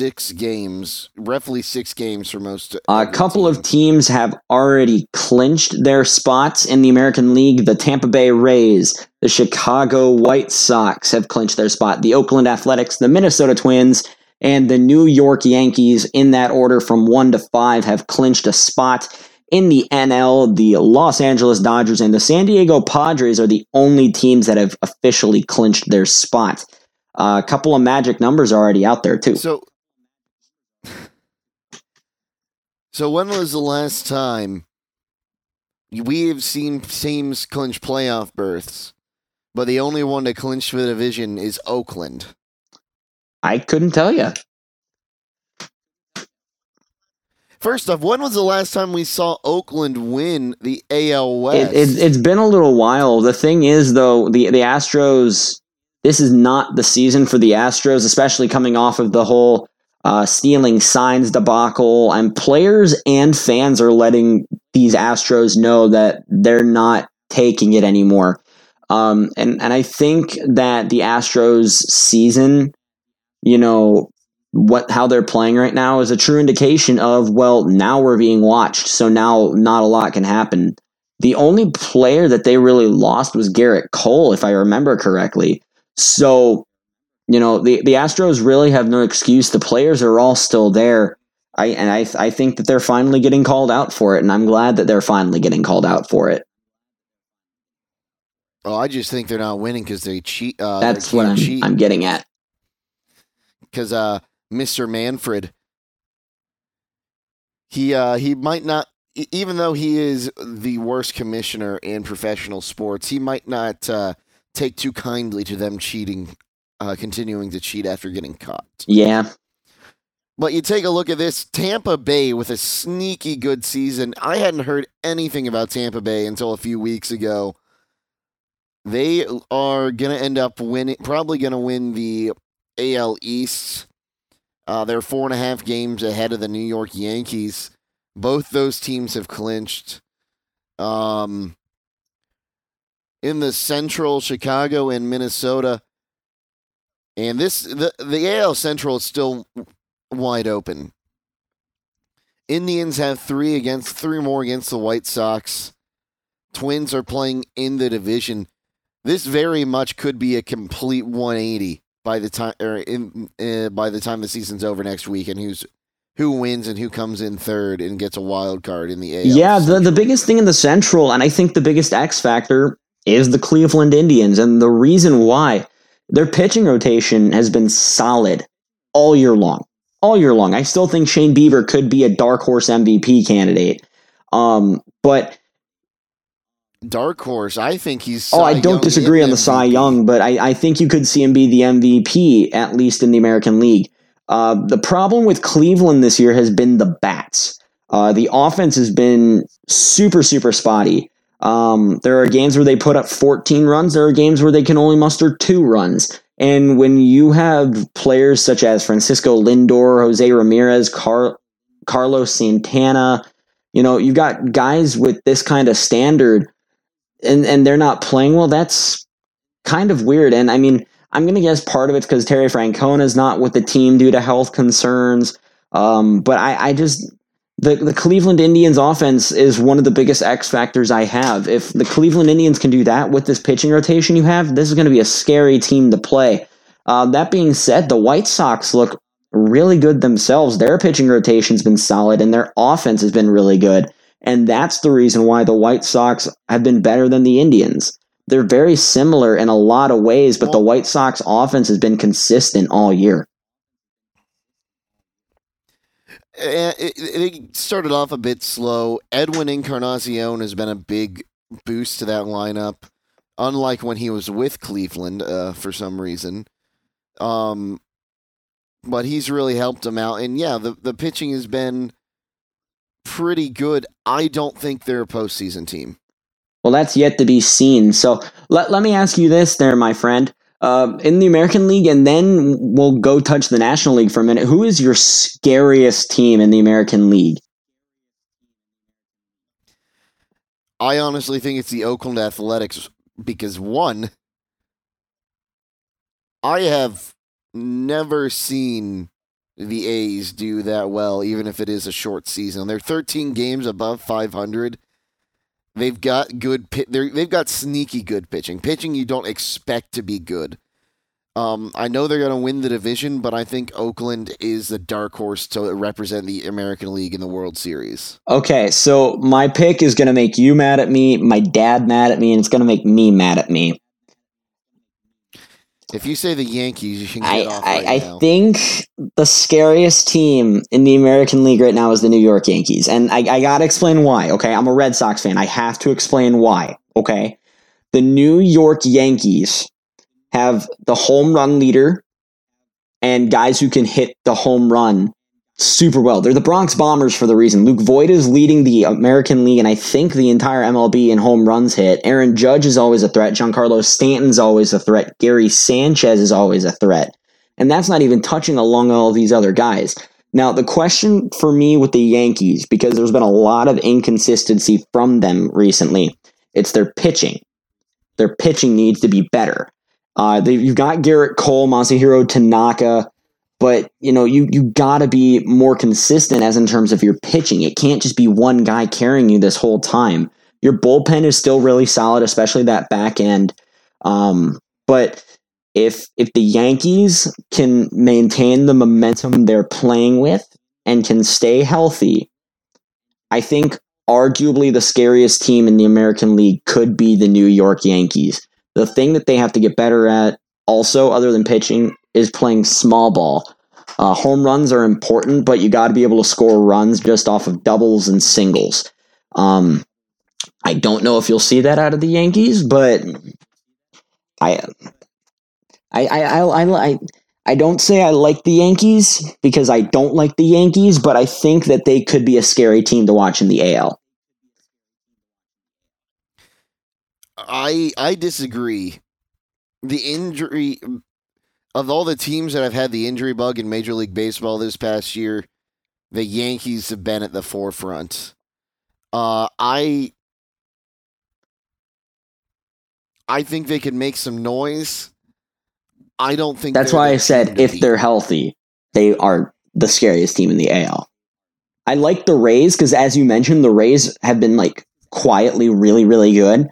Six games, roughly six games for most. A couple of teams have already clinched their spots in the American League. The Tampa Bay Rays, the Chicago White Sox have clinched their spot. The Oakland Athletics, the Minnesota Twins, and the New York Yankees, in that order from one to five, have clinched a spot. In the NL, the Los Angeles Dodgers and the San Diego Padres are the only teams that have officially clinched their spot. Uh, a couple of magic numbers are already out there, too. So, so when was the last time we have seen teams clinch playoff berths, but the only one to clinch for the division is Oakland? I couldn't tell you. First off, when was the last time we saw Oakland win the AL West? It, it, it's been a little while. The thing is, though, the the Astros. This is not the season for the Astros, especially coming off of the whole uh, stealing signs debacle. And players and fans are letting these Astros know that they're not taking it anymore. Um, and and I think that the Astros season, you know, what how they're playing right now is a true indication of well, now we're being watched, so now not a lot can happen. The only player that they really lost was Gerrit Cole, if I remember correctly. So, you know, the, the Astros really have no excuse. The players are all still there. I and I I think that they're finally getting called out for it, and I'm glad that they're finally getting called out for it. oh, I just think they're not winning because they cheat. Uh, That's what I'm cheat. I'm getting at. because uh, Mr. Manfred, he uh, he might not, even though he is the worst commissioner in professional sports, he might not uh, take too kindly to them cheating, uh, continuing to cheat after getting caught. Yeah, But you take a look at this Tampa Bay with a sneaky good season. I hadn't heard anything about Tampa Bay until a few weeks ago. They are going to end up winning, probably going to win the AL East. Uh, they're four and a half games ahead of the New York Yankees. Both those teams have clinched. Um, in the Central, Chicago and Minnesota. And this the the AL Central is still wide open. Indians have three against three more against the White Sox. Twins are playing in the division. This very much could be a complete 180 by the time or in uh, by the time the season's over next week, and who's who wins and who comes in third and gets a wild card in the AL. yeah. The the biggest thing in the Central, and I think the biggest X factor is the Cleveland Indians, and the reason why their pitching rotation has been solid all year long, all year long. I still think Shane Bieber could be a dark horse MVP candidate. Um, but dark horse. I think he's. Oh, I don't Young disagree on the Cy Young, but I, I think you could see him be the MVP, at least in the American League. Uh, the problem with Cleveland this year has been the bats. Uh, the offense has been super, super spotty. Um, there are games where they put up 14 runs. There are games where they can only muster two runs. And when you have players such as Francisco Lindor, Jose Ramirez, Car- Carlos Santana, you know, you've got guys with this kind of standard and and they're not playing well, that's kind of weird. And I mean, I'm gonna guess part of it's because Terry Francona is not with the team due to health concerns. Um, but I, I just the the Cleveland Indians offense is one of the biggest X factors I have. If the Cleveland Indians can do that with this pitching rotation you have, this is going to be a scary team to play. Uh, that being said, the White Sox look really good themselves. Their pitching rotation's been solid, and their offense has been really good. And that's the reason why the White Sox have been better than the Indians. They're very similar in a lot of ways, but the White Sox offense has been consistent all year. It, started off a bit slow. Edwin Encarnacion has been a big boost to that lineup, unlike when he was with Cleveland uh, for some reason. Um, but he's really helped them out. And yeah, the, the pitching has been pretty good. I don't think they're a postseason team. Well, that's yet to be seen. So let, let me ask you this there, my friend. Uh, in the American League, and then we'll go touch the National League for a minute. Who is your scariest team in the American League? I honestly think it's the Oakland Athletics because one, I have never seen the A's do that well, even if it is a short season. They're 13 games above 500. They've got good. They've got sneaky good pitching. Pitching you don't expect to be good. Um, I know they're going to win the division, but I think Oakland is the dark horse to represent the American League in the World Series. Okay, so my pick is going to make you mad at me, my dad mad at me, and it's going to make me mad at me. If you say the Yankees, you can I, get off I, right I now. think the scariest team in the American League right now is the New York Yankees. And I, I got to explain why, okay? I'm a Red Sox fan. I have to explain why, okay? The New York Yankees have the home run leader and guys who can hit the home run super well. They're the Bronx Bombers for the reason. Luke Voit is leading the American League and I think the entire MLB in home runs hit. Aaron Judge is always a threat. Giancarlo Stanton's always a threat. Gary Sanchez is always a threat. And that's not even touching along all these other guys. Now, the question for me with the Yankees, because there's been a lot of inconsistency from them recently, it's their pitching. Their pitching needs to be better. Uh, you've got Gerrit Cole, Masahiro Tanaka, but you know you you got to be more consistent as in terms of your pitching. It can't just be one guy carrying you this whole time. Your bullpen is still really solid, especially that back end. Um, but if if the Yankees can maintain the momentum they're playing with and can stay healthy, I think arguably the scariest team in the American League could be the New York Yankees. The thing that they have to get better at, also other than pitching, is playing small ball. Uh, home runs are important, but you got to be able to score runs just off of doubles and singles. Um, I don't know if you'll see that out of the Yankees, but I, I, I, I, I, I, don't say I like the Yankees because I don't like the Yankees, but I think that they could be a scary team to watch in the AL. I I disagree. The injury of all the teams that have had the injury bug in Major League Baseball this past year, the Yankees have been at the forefront. Uh, I I think they could make some noise. I don't think That's why I said if beat. they're healthy, they are the scariest team in the AL. I like the Rays because, as you mentioned, the Rays have been like quietly really, really good.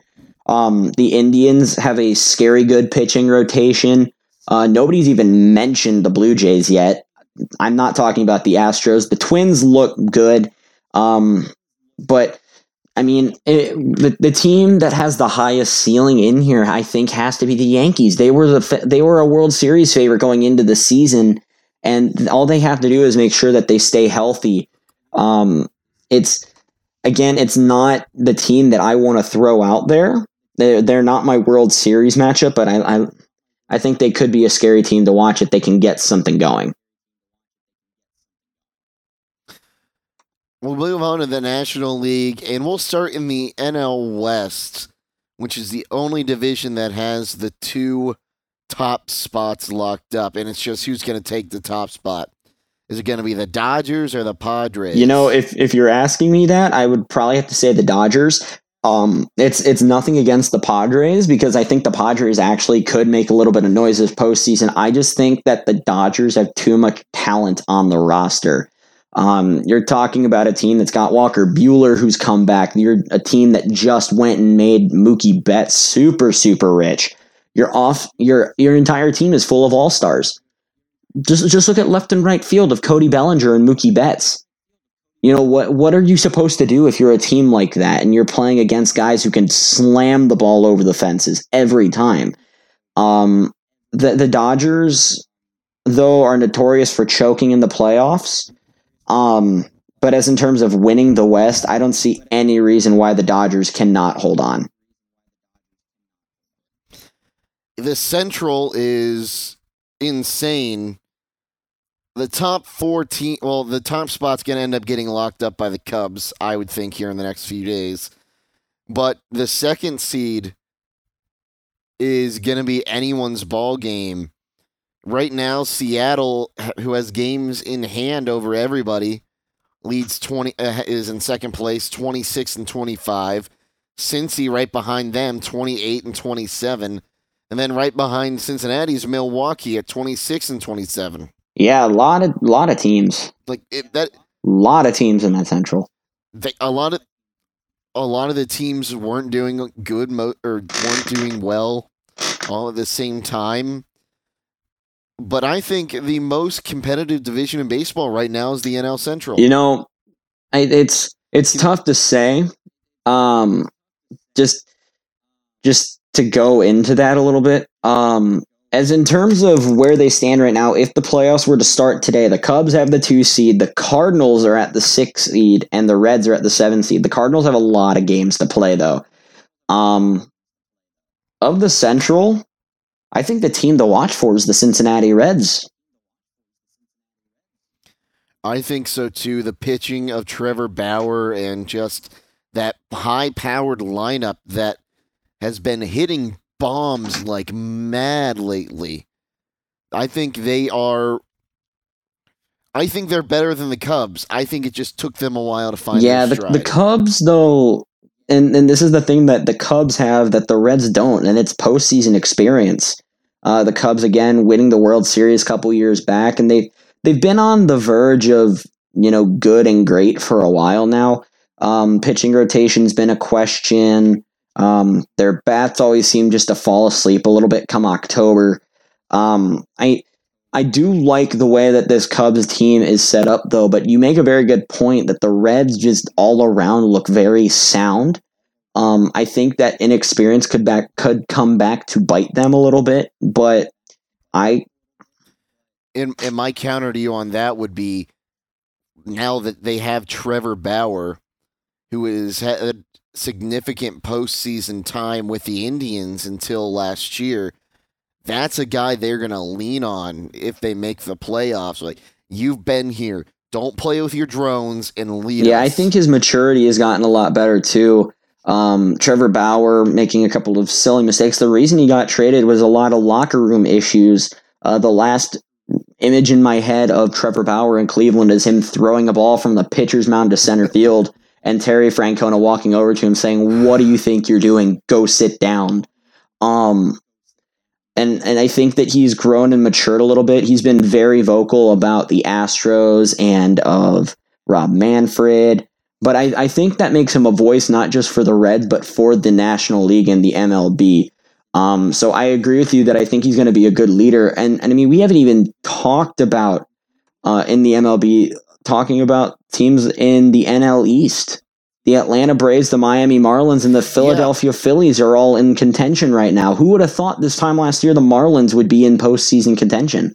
Um, the Indians have a scary good pitching rotation. Uh, nobody's even mentioned the Blue Jays yet. I'm not talking about the Astros. The Twins look good, um, but I mean, it, the the team that has the highest ceiling in here, I think, has to be the Yankees. They were the they were a World Series favorite going into the season, and all they have to do is make sure that they stay healthy. Um, it's again, it's not the team that I want to throw out there. They're they're not my World Series matchup, but I, I I think they could be a scary team to watch if they can get something going. We'll move on to the National League, and we'll start in the NL West, which is the only division that has the two top spots locked up, and it's just who's going to take the top spot. Is it going to be the Dodgers or the Padres? You know, if if you're asking me that, I would probably have to say the Dodgers. Um, it's it's nothing against the Padres because I think the Padres actually could make a little bit of noise this postseason. I just think that the Dodgers have too much talent on the roster. Um, you're talking about a team that's got Walker Buehler who's come back. You're a team that just went and made Mookie Betts super super rich. You're off. Your your entire team is full of all stars. Just just look at left and right field of Cody Bellinger and Mookie Betts. You know what? What are you supposed to do if you're a team like that and you're playing against guys who can slam the ball over the fences every time? Um, the the Dodgers, though, are notorious for choking in the playoffs. Um, but as in terms of winning the West, I don't see any reason why the Dodgers cannot hold on. The Central is insane. The top four team, well, the top spot's going to end up getting locked up by the Cubs, I would think, here in the next few days. But the second seed is going to be anyone's ball game. Right now, Seattle, who has games in hand over everybody, leads 20 uh, is in second place 26 and 25 cincy right behind them 28 and 27 and then right behind cincinnati's milwaukee at 26 and 27 Yeah, a lot of lot of teams, like it, that a lot of teams in that Central. they, a lot of a lot of the teams weren't doing good mo- or weren't doing well all at the same time but i think the most competitive division in baseball right now is the nl central You know, I, it's it's tough to say. Um, just just to go into that a little bit. Um, as in terms of where they stand right now, if the playoffs were to start today, the Cubs have the two seed, the Cardinals are at the six seed, and the Reds are at the seven seed. The Cardinals have a lot of games to play though. Um, of the Central, I think the team to watch for is the Cincinnati Reds. I think so too. The pitching of Trevor Bauer and just that high powered lineup that has been hitting bombs like mad lately. I think they are. I think they're better than the Cubs. I think it just took them a while to find yeah, the, the Cubs though, and and this is the thing that the Cubs have that the Reds don't, and it's postseason experience. Uh, the Cubs again winning the World Series a couple years back, and they they've been on the verge of you know good and great for a while now. Um, pitching rotation's been a question. Um, their bats always seem just to fall asleep a little bit come October. Um, I I do like the way that this Cubs team is set up, though. But you make a very good point that the Reds just all around look very sound. Um, I think that inexperience could back could come back to bite them a little bit, but I and, and my counter to you on that would be now that they have Trevor Bauer, who is had significant postseason time with the Indians until last year, that's a guy they're going to lean on if they make the playoffs. Like, you've been here. Don't play with your drones and lead yeah, I think his maturity has gotten a lot better too. Um, Trevor Bauer making a couple of silly mistakes. The reason he got traded was a lot of locker room issues. Uh, the last image in my head of Trevor Bauer in Cleveland is him throwing a ball from the pitcher's mound to center field, and Terry Francona walking over to him saying, "What do you think you're doing? Go sit down." Um, and and I think that he's grown and matured a little bit. He's been very vocal about the Astros and of Rob Manfred. But I, I think that makes him a voice not just for the Reds, but for the National League and the MLB. Um, so I agree with you that I think he's going to be a good leader. And, and I mean, we haven't even talked about uh, in the MLB talking about teams in the NL East. The Atlanta Braves, the Miami Marlins, and the Philadelphia Phillies are all in contention right now. Who would have thought this time last year the Marlins would be in postseason contention?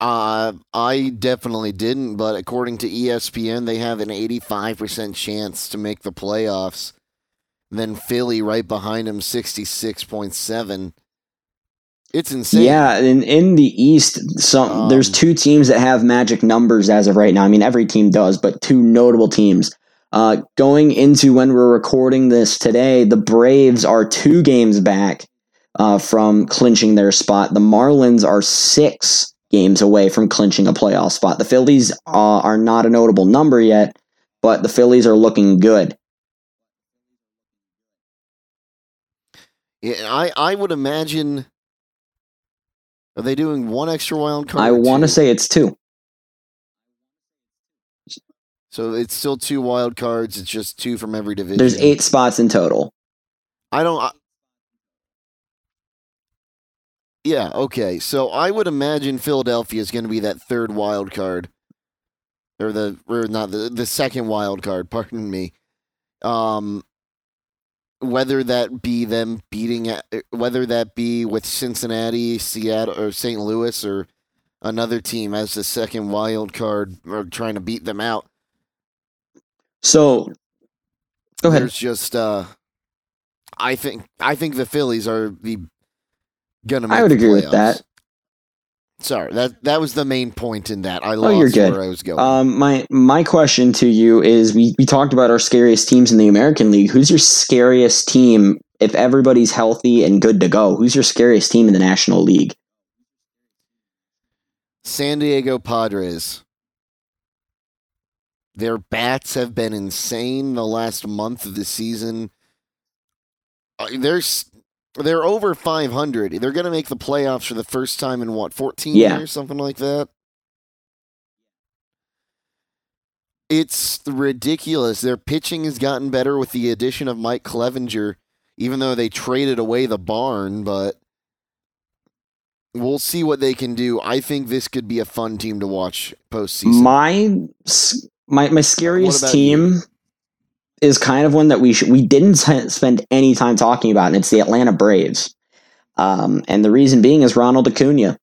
Uh, I definitely didn't, but according to ESPN, they have an 85% chance to make the playoffs. Then Philly right behind them, 66.7. It's insane. Yeah, in in the East, some Um, there's two teams that have magic numbers as of right now. I mean, every team does, but two notable teams. Uh, going into when we're recording this today, the Braves are two games back uh, from clinching their spot. The Marlins are six games away from clinching a playoff spot. The Phillies uh, are not a notable number yet, but the Phillies are looking good. Yeah, I, I would imagine. Are they doing one extra wild card? I want to say it's two. So it's still two wild cards. It's just two from every division. There's eight spots in total. I don't. I, yeah. Okay. So I would imagine Philadelphia is going to be that third wild card. or the or not the the second wild card. Pardon me. Um, whether that be them beating, whether that be with Cincinnati, Seattle, or St. Louis, or another team as the second wild card or trying to beat them out. So, go ahead. There's just, uh, I think, I think the Phillies are the gonna. Make I would agree with playoffs. that. Sorry, that that was the main point in that. I Oh, lost you're good. where I was going. Um, my my question to you is: we we talked about our scariest teams in the American League. Who's your scariest team if everybody's healthy and good to go? Who's your scariest team in the National League? San Diego Padres. Their bats have been insane the last month of the season. Uh, They're they're over 500. They're going to make the playoffs for the first time in what 14 Yeah. years, something like that. It's ridiculous. Their pitching has gotten better with the addition of Mike Clevinger, even though they traded away the barn, but we'll see what they can do. I think this could be a fun team to watch postseason. My my my scariest team is kind of one that we sh- we didn't spend any time talking about, and it's the Atlanta Braves. Um, and the reason being is Ronald Acuna.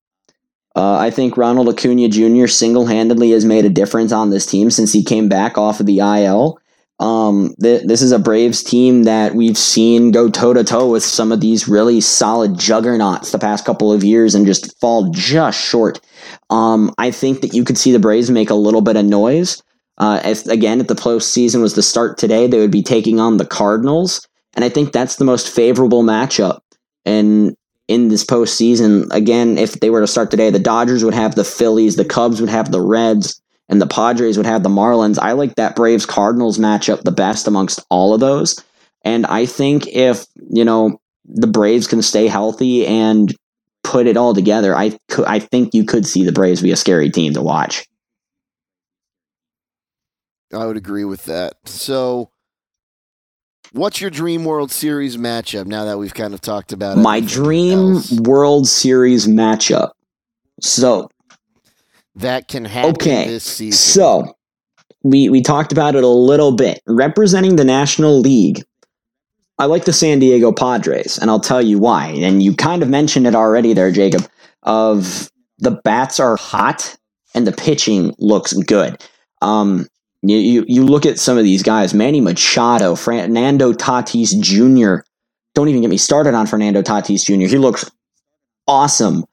Uh, I think Ronald Acuna Jr. single handedly has made a difference on this team since he came back off of the IL. Um, th- this is a Braves team that we've seen go toe to toe with some of these really solid juggernauts the past couple of years and just fall just short. Um, I think that you could see the Braves make a little bit of noise. Uh, if again, if the postseason was to start today, they would be taking on the Cardinals, and I think that's the most favorable matchup. And in this postseason, again, if they were to start today, the Dodgers would have the Phillies, the Cubs would have the Reds, and the Padres would have the Marlins. I like that Braves Cardinals matchup the best amongst all of those. And I think if, you know, the Braves can stay healthy and put it all together, I I think you could see the Braves be a scary team to watch. I would agree with that. So, what's your dream World Series matchup now that we've kind of talked about it? My dream else World Series matchup. So, that can happen Okay, this season? So we we talked about it a little bit. Representing the National League, I like the San Diego Padres, and I'll tell you why. And you kind of mentioned it already there, Jacob. Of the bats are hot and the pitching looks good. Um, you, you you look at some of these guys: Manny Machado, Fernando Tatis Jr. Don't even get me started on Fernando Tatis Jr. He looks awesome.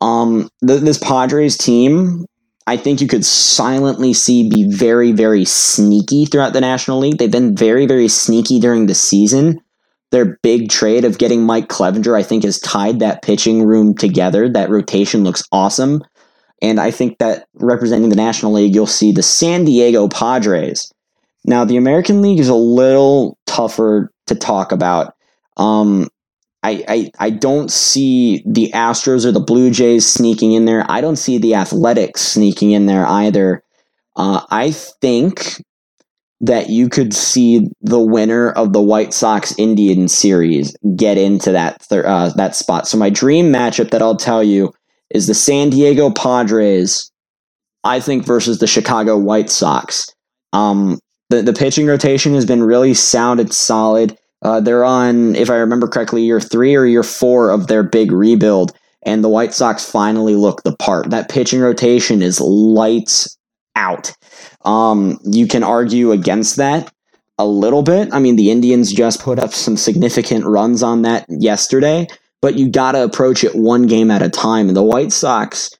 Um, th- this Padres team, I think you could silently see be very, very sneaky throughout the National League. They've been very, very sneaky during the season. Their big trade of getting Mike Clevinger, I think, has tied that pitching room together. That rotation looks awesome. And I think that representing the National League, you'll see the San Diego Padres. Now, the American League is a little tougher to talk about. Um, I, I, I don't see the Astros or the Blue Jays sneaking in there. I don't see the Athletics sneaking in there either. Uh, I think that you could see the winner of the White Sox Indian series get into that thir- uh, that spot. So my dream matchup that I'll tell you is the San Diego Padres. I think versus the Chicago White Sox. Um, the the pitching rotation has been really sound. and solid. Uh, they're on, if I remember correctly, year three or year four of their big rebuild, and the White Sox finally look the part. That pitching rotation is lights out. Um, you can argue against that a little bit. I mean, the Indians just put up some significant runs on that yesterday, but you got to approach it one game at a time. And the White Sox,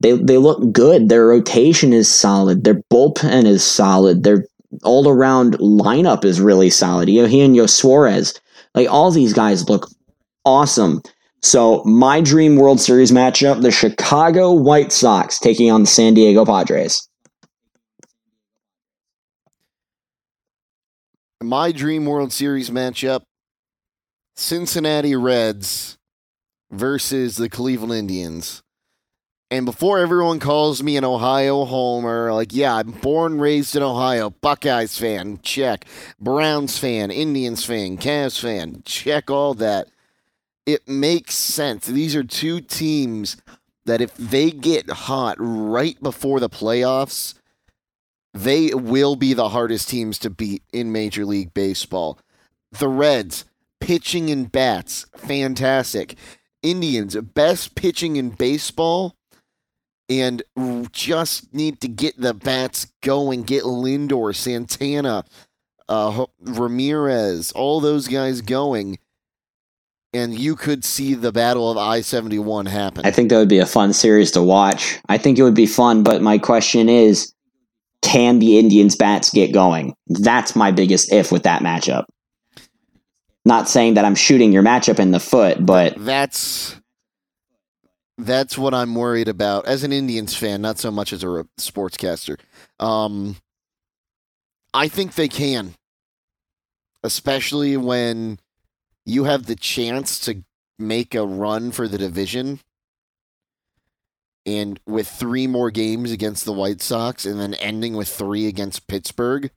they they look good. Their rotation is solid. Their bullpen is solid. Their all around lineup is really solid. Eugenio Suarez, like all these guys look awesome. So my dream World Series matchup: the Chicago White Sox taking on the San Diego Padres. My dream World Series matchup Cincinnati Reds versus the Cleveland Indians. And before everyone calls me an Ohio homer, like, yeah, I'm born, raised in Ohio, Buckeyes fan, check. Browns fan, Indians fan, Cavs fan, check all that. It makes sense. These are two teams that if they get hot right before the playoffs, They will be the hardest teams to beat in Major League Baseball. The Reds, pitching and bats, fantastic. Indians, best pitching in baseball, and just need to get the bats going. Get Lindor, Santana, uh, Ramirez, all those guys going, and you could see the battle of I seventy one happen. I think that would be a fun series to watch. I think it would be fun, but my question is, can the Indians bats get going? That's my biggest if with that matchup. Not saying that I'm shooting your matchup in the foot, but that's that's what I'm worried about as an Indians fan, not so much as a sportscaster. Um, I think they can, especially when you have the chance to make a run for the division. And with three more games against the White Sox and then ending with three against Pittsburgh,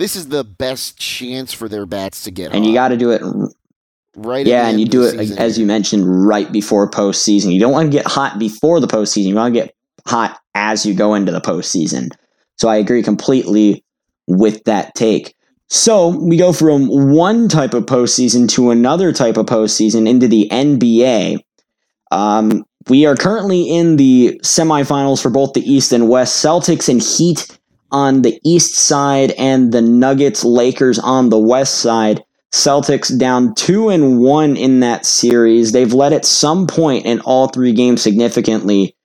this is the best chance for their bats to get and you got to do it right. Yeah, and you do it like, as you mentioned right before postseason. You don't want to get hot before the postseason. You want to get hot as you go into the postseason. So I agree completely with that take. So we go from one type of postseason to another type of postseason into the NBA. Um, we are currently in the semifinals for both the East and West. Celtics and Heat on the east side and the Nuggets Lakers on the west side. Celtics down 2 and 1 in that series. They've led at some point in all three games significantly.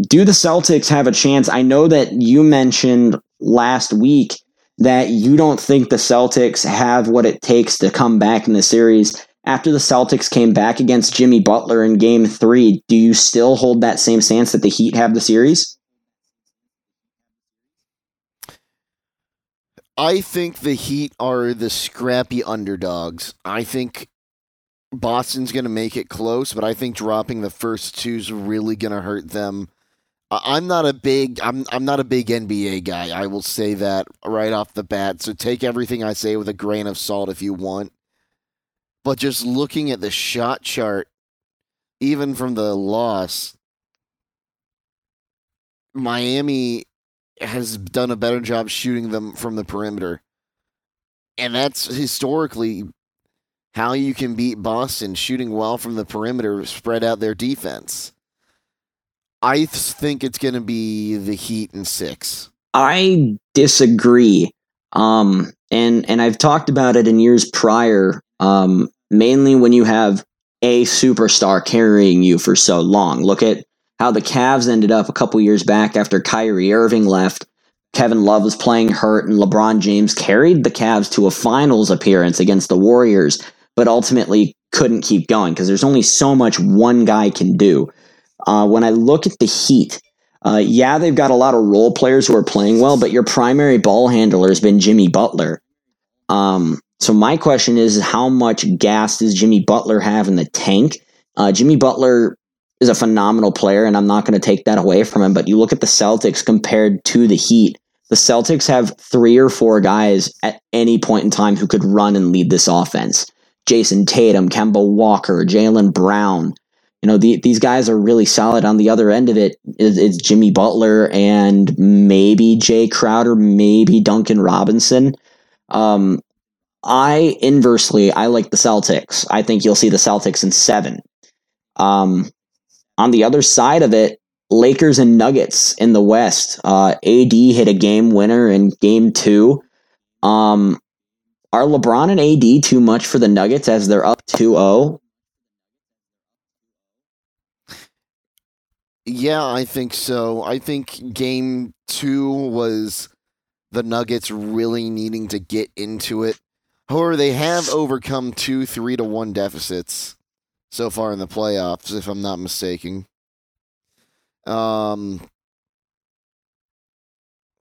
Do the Celtics have a chance? I know that you mentioned last week that you don't think the Celtics have what it takes to come back in the series. After the Celtics came back against Jimmy Butler in game 3, do you still hold that same stance that the Heat have the series? I think the Heat are the scrappy underdogs. I think Boston's going to make it close, but I think dropping the first two is really going to hurt them. I'm not a big I'm I'm not a big NBA guy. I will say that right off the bat. So take everything I say with a grain of salt if you want. But just looking at the shot chart even from the loss Miami has done a better job shooting them from the perimeter. And that's historically how you can beat Boston, shooting well from the perimeter, spread out their defense. I think it's going to be the Heat in six. I disagree. Um, and and I've talked about it in years prior. Um, mainly when you have a superstar carrying you for so long. Look at how the Cavs ended up a couple years back after Kyrie Irving left. Kevin Love was playing hurt, and LeBron James carried the Cavs to a finals appearance against the Warriors, but ultimately couldn't keep going because there's only so much one guy can do. Uh, when I look at the Heat, uh, yeah, they've got a lot of role players who are playing well, but your primary ball handler has been Jimmy Butler. Um, so my question is, how much gas does Jimmy Butler have in the tank? Uh, Jimmy Butler is a phenomenal player, and I'm not going to take that away from him. But you look at the Celtics compared to the Heat. The Celtics have three or four guys at any point in time who could run and lead this offense. Jayson Tatum, Kemba Walker, Jaylen Brown. You know, the, these guys are really solid. On the other end of it, it's Jimmy Butler and maybe Jae Crowder, maybe Duncan Robinson. Um, I inversely, I like the Celtics. I think you'll see the Celtics in seven. Um, on the other side of it, Lakers and Nuggets in the West. Uh, AD hit a game winner in game two. Um, are LeBron and AD too much for the Nuggets as they're up 2 0? Yeah, I think so. I think game two was the Nuggets really needing to get into it. However, they have overcome two three to one deficits so far in the playoffs, if I'm not mistaken. Um,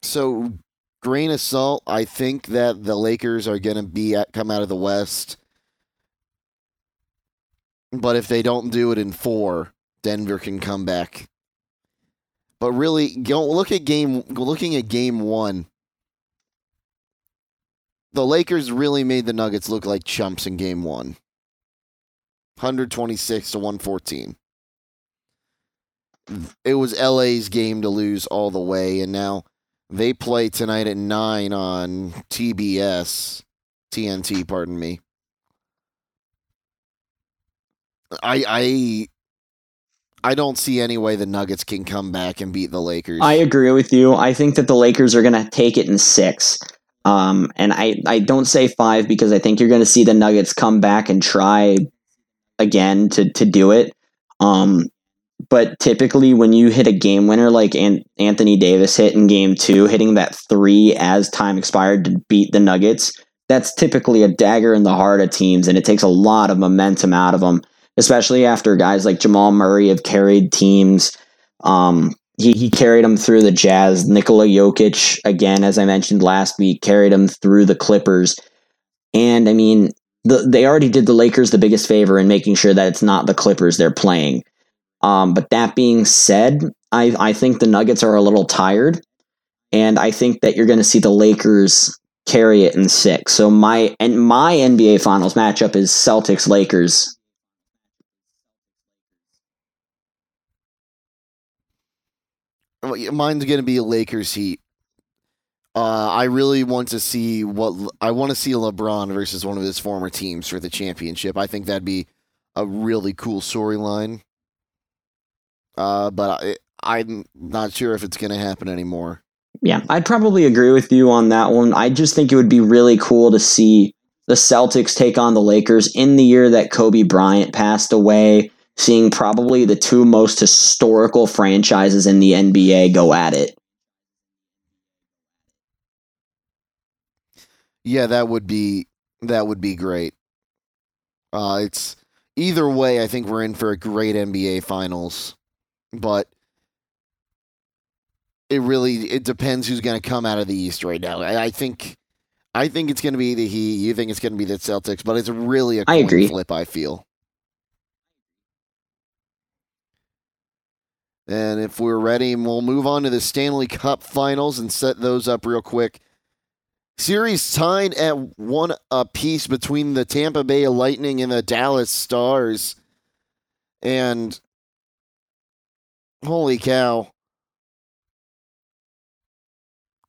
so grain of salt. I think that the Lakers are going to be at, come out of the West, but if they don't do it in four, Denver can come back. But really, go look at game. Looking at game one, the Lakers really made the Nuggets look like chumps in game one. 126 to 114. It was LA's game to lose all the way, and now They play tonight at nine on TBS, TNT. Pardon me. I I I don't see any way the Nuggets can come back and beat the Lakers. I agree with you. I think that the Lakers are going to take it in six. Um, and I, I don't say five because I think you're going to see the Nuggets come back and try again to, to do it. Um, but typically, when you hit a game winner like An- Anthony Davis hit in game two, hitting that three as time expired to beat the Nuggets, that's typically a dagger in the heart of teams, and it takes a lot of momentum out of them especially after guys like Jamal Murray have carried teams. Um, he, he carried them through the Jazz. Nikola Jokic, again, as I mentioned last week, carried them through the Clippers. And I mean, the, they already did the Lakers the biggest favor in making sure that it's not the Clippers they're playing. Um, but that being said, I, I think the Nuggets are a little tired. And I think that you're going to see the Lakers carry it in six. So my and my NBA Finals matchup is Celtics Lakers mine's going to be Lakers Heat. Uh, I really want to see what I want to see LeBron versus one of his former teams for the championship. I think that'd be a really cool storyline. Uh, but I, I'm not sure if it's going to happen anymore. Yeah, I'd probably agree with you on that one. I just think it would be really cool to see the Celtics take on the Lakers in the year that Kobe Bryant passed away seeing probably the two most historical franchises in the NBA go at it. Yeah, that would be that would be great. Uh, it's either way. I think we're in for a great NBA Finals, but it really it depends who's going to come out of the East right now. I, I think I think it's going to be the Heat. You think it's going to be the Celtics, but it's really a coin I agree. flip. I feel. And if we're ready, we'll move on to the Stanley Cup finals and set those up real quick. Series tied at one apiece between the Tampa Bay Lightning and the Dallas Stars. And holy cow.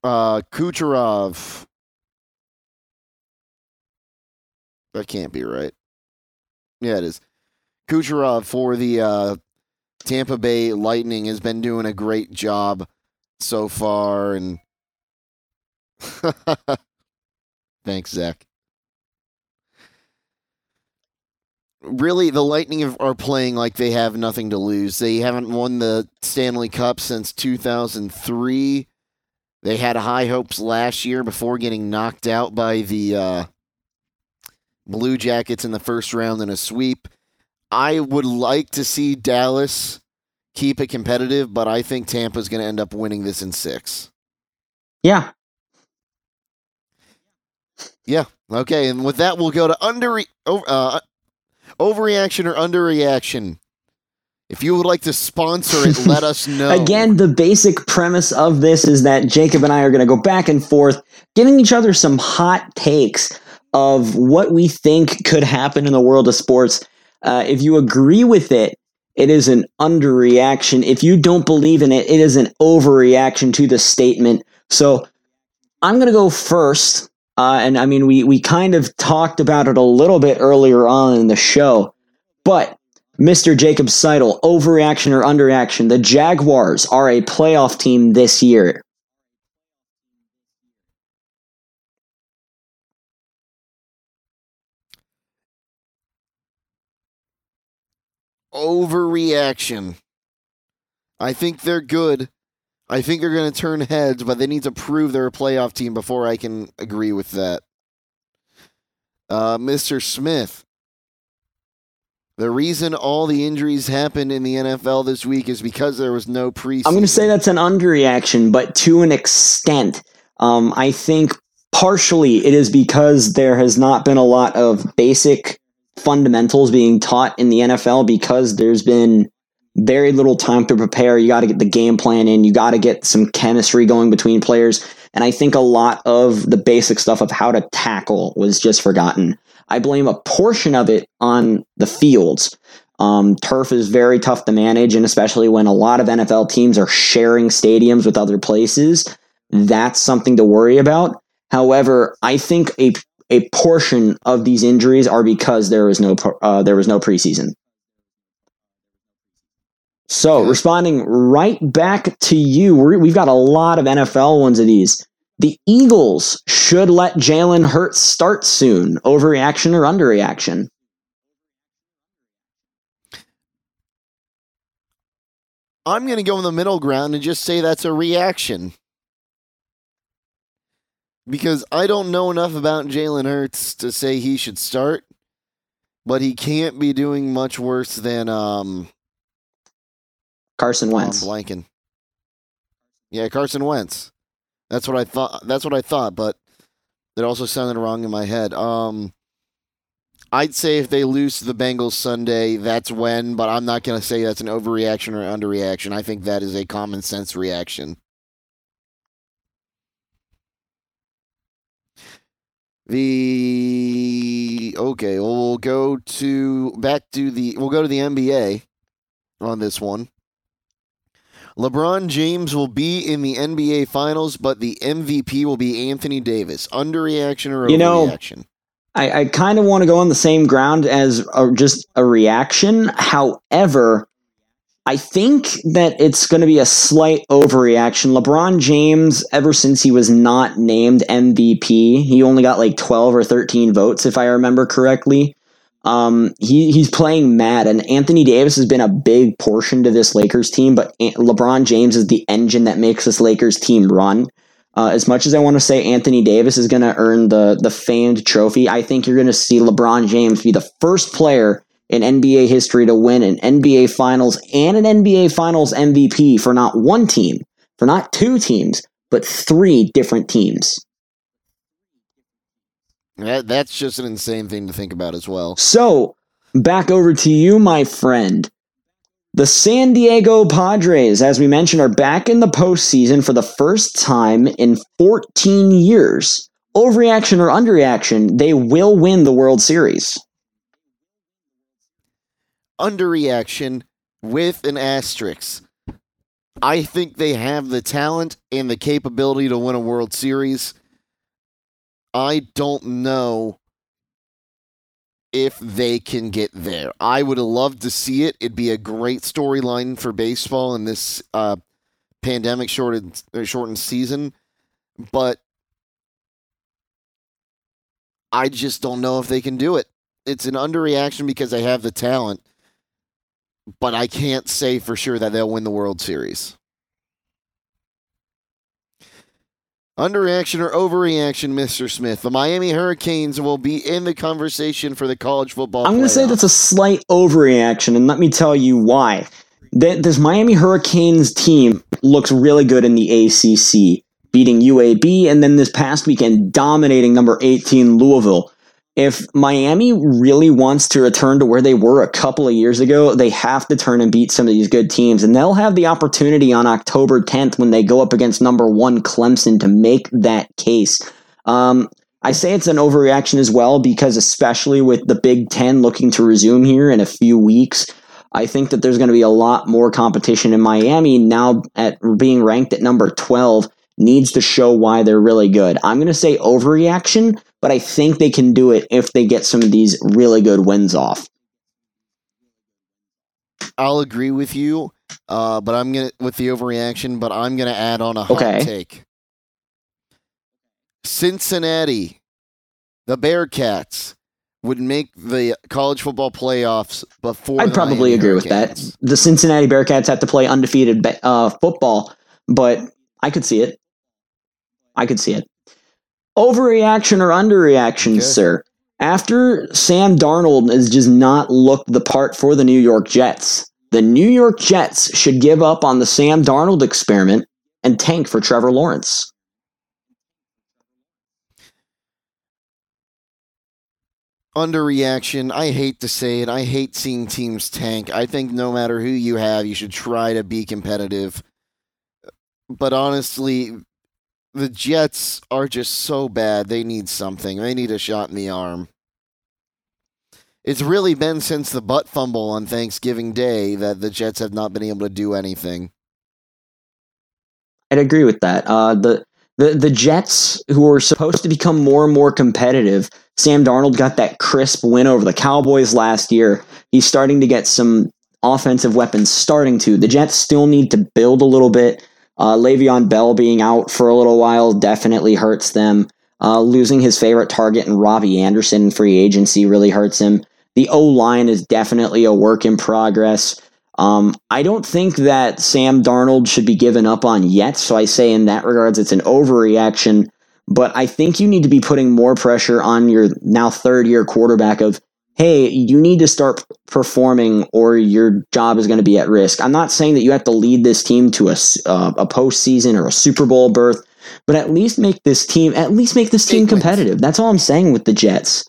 Uh Kucherov. That can't be right. Yeah, it is. Kucherov for the uh, Tampa Bay Lightning has been doing a great job so far. And thanks, Zach. Really, the Lightning are playing like they have nothing to lose. They haven't won the Stanley Cup since 2003. They had high hopes last year before getting knocked out by the uh, Blue Jackets in the first round in a sweep. I would like to see Dallas keep it competitive, but I think Tampa's going to end up winning this in six. Yeah. Yeah. Okay. And with that, we'll go to under uh, overreaction or underreaction. If you would like to sponsor it, let us know. Again, the basic premise of this is that Jacob and I are going to go back and forth, giving each other some hot takes of what we think could happen in the world of sports. Uh, if you agree with it, it is an underreaction. If you don't believe in it, it is an overreaction to the statement. So I'm going to go first. Uh, and I mean, we, we kind of talked about it a little bit earlier on in the show, but Mr. Jacob Seidel, overreaction or underreaction? The Jaguars are a playoff team this year. overreaction. I think they're good. I think they're going to turn heads, but they need to prove they're a playoff team before I can agree with that. Uh, Mr. Smith, the reason all the injuries happened in the NFL this week is because there was no preseason. I'm going to say that's an underreaction, but to an extent. Um, I think partially it is because there has not been a lot of basic fundamentals being taught in the NFL because there's been very little time to prepare. You got to get the game plan in, you got to get some chemistry going between players. And I think a lot of the basic stuff of how to tackle was just forgotten. I blame a portion of it on the fields. Um, turf is very tough to manage, and especially when a lot of NFL teams are sharing stadiums with other places. that's something to worry about. However, I think a a portion of these injuries are because there was no uh, there was no preseason. So, responding right back to you, we're, we've got a lot of NFL ones of these. The Eagles should let Jalen Hurts start soon. Overreaction or underreaction? I'm going to go in the middle ground and just say that's a reaction. Because I don't know enough about Jalen Hurts to say he should start, but he can't be doing much worse than um Carson Wentz. I'm blanking. Yeah, Carson Wentz. That's what I thought. That's what I thought, but it also sounded wrong in my head. Um, I'd say if they lose to the Bengals Sunday, that's when. But I'm not going to say that's an overreaction or underreaction. I think that is a common sense reaction. The okay, well, we'll go to back to the we'll go to the NBA on this one. LeBron James will be in the NBA Finals, but the MVP will be Anthony Davis. Underreaction or You know, overreaction? I, I kind of want to go on the same ground as a, just a reaction. However, I think that it's going to be a slight overreaction. LeBron James, ever since he was not named MVP, he only got like 12 or 13 votes, if I remember correctly. Um, he, he's playing mad, and Anthony Davis has been a big portion to this Lakers team, but LeBron James is the engine that makes this Lakers team run. Uh, as much as I want to say Anthony Davis is going to earn the the famed trophy, I think you're going to see LeBron James be the first player in NBA history to win an NBA Finals and an NBA Finals MVP for not one team, for not two teams, but three different teams. That, that's just an insane thing to think about as well. So, back over to you, my friend. The San Diego Padres, as we mentioned, are back in the postseason for the first time in 14 years. Overreaction or underreaction, they will win the World Series. Underreaction with an asterisk. I think they have the talent and the capability to win a World Series. I don't know if they can get there. I would have loved to see it. It'd be a great storyline for baseball in this uh, pandemic shortened uh, shortened season, but I just don't know if they can do it. It's an underreaction because they have the talent, but I can't say for sure that they'll win the World Series. Underreaction or overreaction, Mr. Smith? The Miami Hurricanes will be in the conversation for the college football. I'm going to say that's a slight overreaction, and let me tell you why. Th- This Miami Hurricanes team looks really good in the ACC, beating UAB, and then this past weekend dominating number 18 Louisville. If Miami really wants to return to where they were a couple of years ago, they have to turn and beat some of these good teams. And they'll have the opportunity on October 10th when they go up against number one Clemson to make that case. Um, I say it's an overreaction as well because, especially with the Big Ten looking to resume here in a few weeks, I think that there's going to be a lot more competition in Miami now at being ranked at number 12 needs to show why they're really good. I'm going to say overreaction, but I think they can do it if they get some of these really good wins off. I'll agree with you, uh, but I'm gonna with the overreaction. But I'm gonna add on a hot Okay. take. Cincinnati, the Bearcats, would make the college football playoffs before. I'd probably Miami agree with that. The Cincinnati Bearcats have to play undefeated uh, football, but I could see it. I could see it. Overreaction or underreaction, Okay. sir? After Sam Darnold has just not looked the part for the New York Jets, the New York Jets should give up on the Sam Darnold experiment and tank for Trevor Lawrence. Underreaction. I hate to say it. I hate seeing teams tank. I think no matter who you have, you should try to be competitive. But honestly, the Jets are just so bad. They need something. They need a shot in the arm. It's really been since the butt fumble on Thanksgiving Day that the Jets have not been able to do anything. I'd agree with that. Uh, the The the Jets, who are supposed to become more and more competitive, Sam Darnold got that crisp win over the Cowboys last year. He's starting to get some offensive weapons starting to. The Jets still need to build a little bit. Uh, Le'Veon Bell being out for a little while definitely hurts them. Uh, losing his favorite target in Robbie Anderson in free agency really hurts him. The O line is definitely a work in progress. Um, I don't think that Sam Darnold should be given up on yet. So I say in that regards, it's an overreaction. But I think you need to be putting more pressure on your now third year quarterback of, hey, you need to start performing or your job is going to be at risk. I'm not saying that you have to lead this team to a, uh, a postseason or a Super Bowl berth, but at least make this team, at least make this team eight competitive. Wins. That's all I'm saying with the Jets.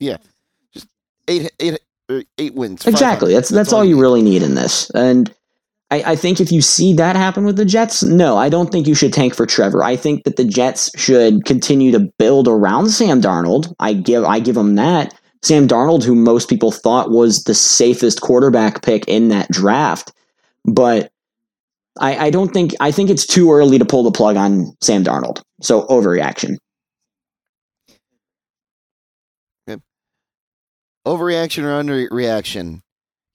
Yeah. Just eight, eight, eight wins. Exactly. That's, that's, that's all, all you need. really need in this. And I, I think if you see that happen with the Jets, no, I don't think you should tank for Trevor. I think that the Jets should continue to build around Sam Darnold. I give I give them that. Sam Darnold, who most people thought was the safest quarterback pick in that draft, but I, I don't think I think it's too early to pull the plug on Sam Darnold. So overreaction. Overreaction or underreaction?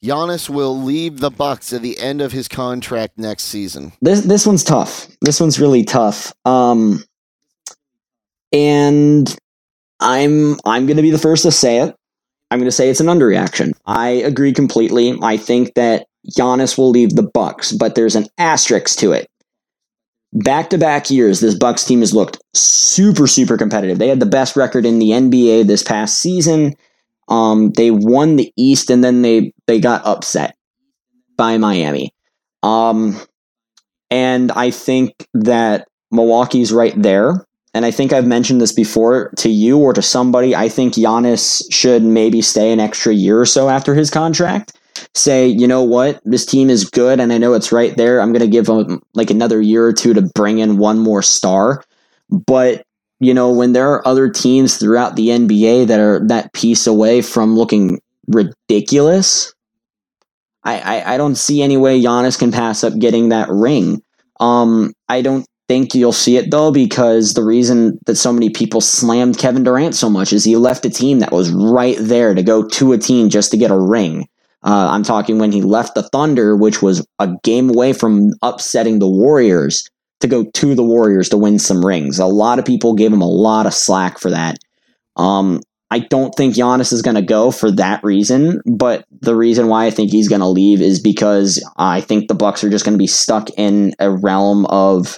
Giannis will leave the Bucks at the end of his contract next season. This this one's tough. This one's really tough. Um, and I'm I'm going to be the first to say it. I'm going to say it's an underreaction. I agree completely. I think that Giannis will leave the Bucks, but there's an asterisk to it. Back to back years, this Bucks team has looked super super competitive. They had the best record in the NBA this past season. Um, they won the East and then they they got upset by Miami. Um, and I think that Milwaukee's right there. And I think I've mentioned this before to you or to somebody. I think Giannis should maybe stay an extra year or so after his contract. Say, you know what, this team is good, and I know it's right there. I'm going to give them like another year or two to bring in one more star. But you know, when there are other teams throughout the NBA that are that piece away from looking ridiculous, I, I, I don't see any way Giannis can pass up getting that ring. Um, I don't think you'll see it though, because the reason that so many people slammed Kevin Durant so much is he left a team that was right there to go to a team just to get a ring. Uh, I'm talking when he left the Thunder, which was a game away from upsetting the Warriors to go to the Warriors to win some rings. A lot of people gave him a lot of slack for that. Um, I don't think Giannis is going to go for that reason, but the reason why I think he's going to leave is because I think the Bucks are just going to be stuck in a realm of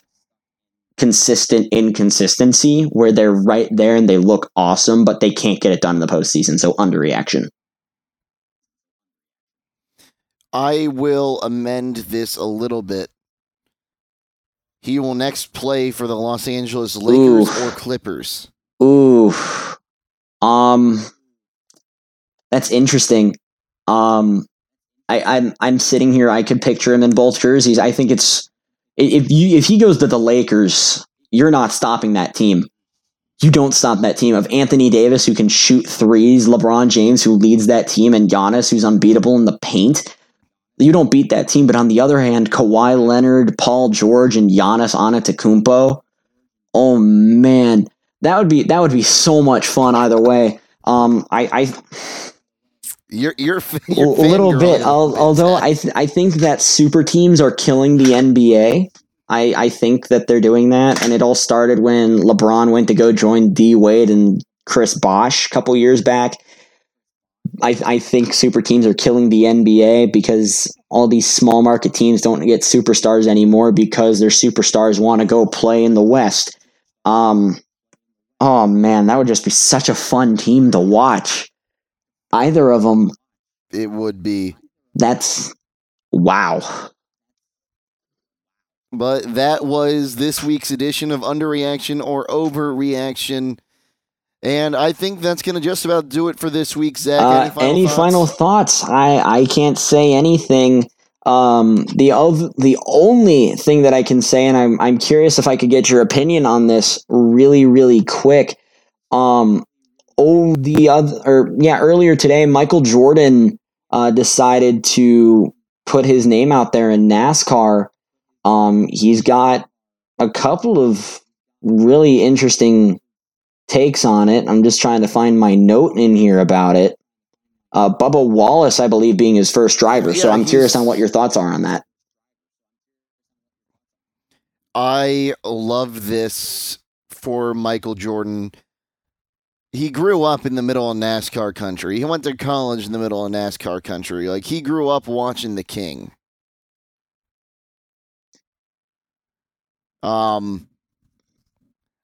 consistent inconsistency where they're right there and they look awesome, but they can't get it done in the postseason. So underreaction. I will amend this a little bit he will next play for the Los Angeles Lakers Ooh. or Clippers. Ooh. Um that's interesting. Um I, I'm I'm sitting here, I could picture him in both jerseys. I think it's if you if he goes to the Lakers, you're not stopping that team. You don't stop that team of Anthony Davis who can shoot threes, LeBron James who leads that team, and Giannis who's unbeatable in the paint you don't beat that team. But on the other hand, Kawhi Leonard, Paul George, and Giannis Antetokounmpo. Oh man, that would be that would be so much fun either way. Um, I, I you're you're, you're a little bit. although I th- I think that super teams are killing the NBA. I I think that they're doing that, and it all started when LeBron went to go join D Wade and Chris Bosh a couple years back I, I think super teams are killing the NBA because all these small market teams don't get superstars anymore because their superstars want to go play in the West. Um, oh man, that would just be such a fun team to watch. Either of them. It would be. That's wow. But that was this week's edition of Underreaction or Overreaction. And I think that's going to just about do it for this week, Zach. Any, uh, final, any thoughts? final thoughts? I, I can't say anything. Um, the of the only thing that I can say, and I'm I'm curious if I could get your opinion on this really really quick. Um, oh, the other or yeah, earlier today, Michael Jordan uh, decided to put his name out there in NASCAR. Um, he's got a couple of really interesting takes on it. I'm just trying to find my note in here about it. Uh, Bubba Wallace, I believe, being his first driver. so I'm curious on what your thoughts are on that. I love this for Michael Jordan. He grew up in the middle of NASCAR country. He went to college in the middle of NASCAR country. Like he grew up watching the King. Um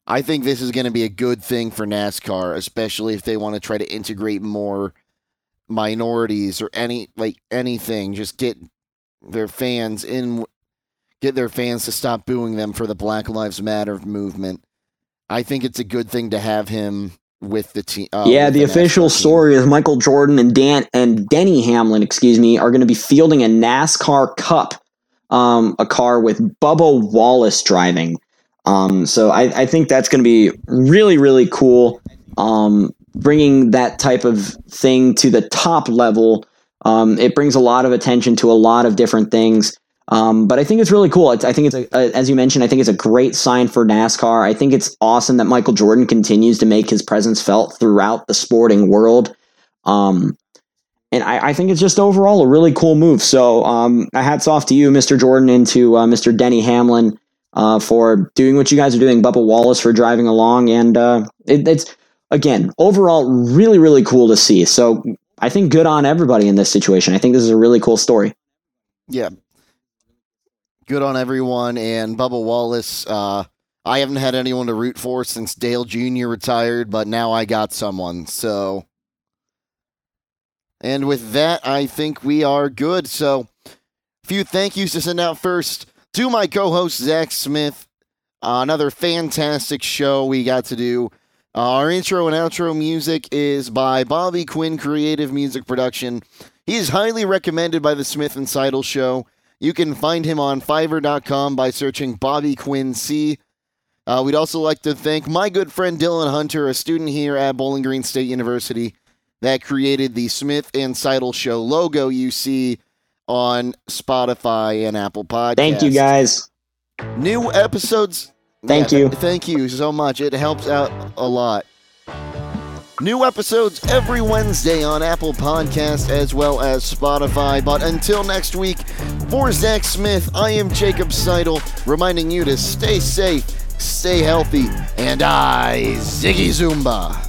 I think this is going to be a good thing for NASCAR, especially if they want to try to integrate more minorities or any like anything. Just get their fans in get their fans to stop booing them for the Black Lives Matter movement. I think it's a good thing to have him with the team. Uh, yeah, the official story is Michael Jordan and Dan and Denny Hamlin, excuse me, are going to be fielding a NASCAR Cup, um, a car with Bubba Wallace driving. Um, so I, I think that's going to be really, really cool. Um, bringing that type of thing to the top level, um, it brings a lot of attention to a lot of different things. Um, but I think it's really cool. It's, I think it's a, a, as you mentioned, I think it's a great sign for NASCAR. I think it's awesome that Michael Jordan continues to make his presence felt throughout the sporting world. Um, and I, I think it's just overall a really cool move. So, um, hats off to you, Mr. Jordan, and to uh, Mr. Denny Hamlin uh, for doing what you guys are doing. Bubba Wallace for driving along, and uh, it, it's again overall really really cool to see. So I think good on everybody in this situation. I think this is a really cool story. Yeah. Good on everyone. And Bubba Wallace, uh, I haven't had anyone to root for since Dale Jr. retired, but now I got someone. So, and with that, I think we are good. So, a few thank yous to send out first to my co host, Zach Smith. Uh, another fantastic show we got to do. Uh, our intro and outro music is by Bobby Quinn Creative Music Production. He is highly recommended by the Smith and Seidel Show. You can find him on Fiverr.com by searching Bobby Quinn C. Uh, we'd also like to thank my good friend Dylan Hunter, a student here at Bowling Green State University, that created the Smith and Seidel Show logo you see on Spotify and Apple Podcasts. Thank you guys. New episodes. Thank Yeah, you. th- thank you so much. It helps out a lot. New episodes every Wednesday on Apple Podcast as well as Spotify. But until next week, for Zach Smith, I am Jacob Seidel, reminding you to stay safe, stay healthy, and I Ziggy Zumba.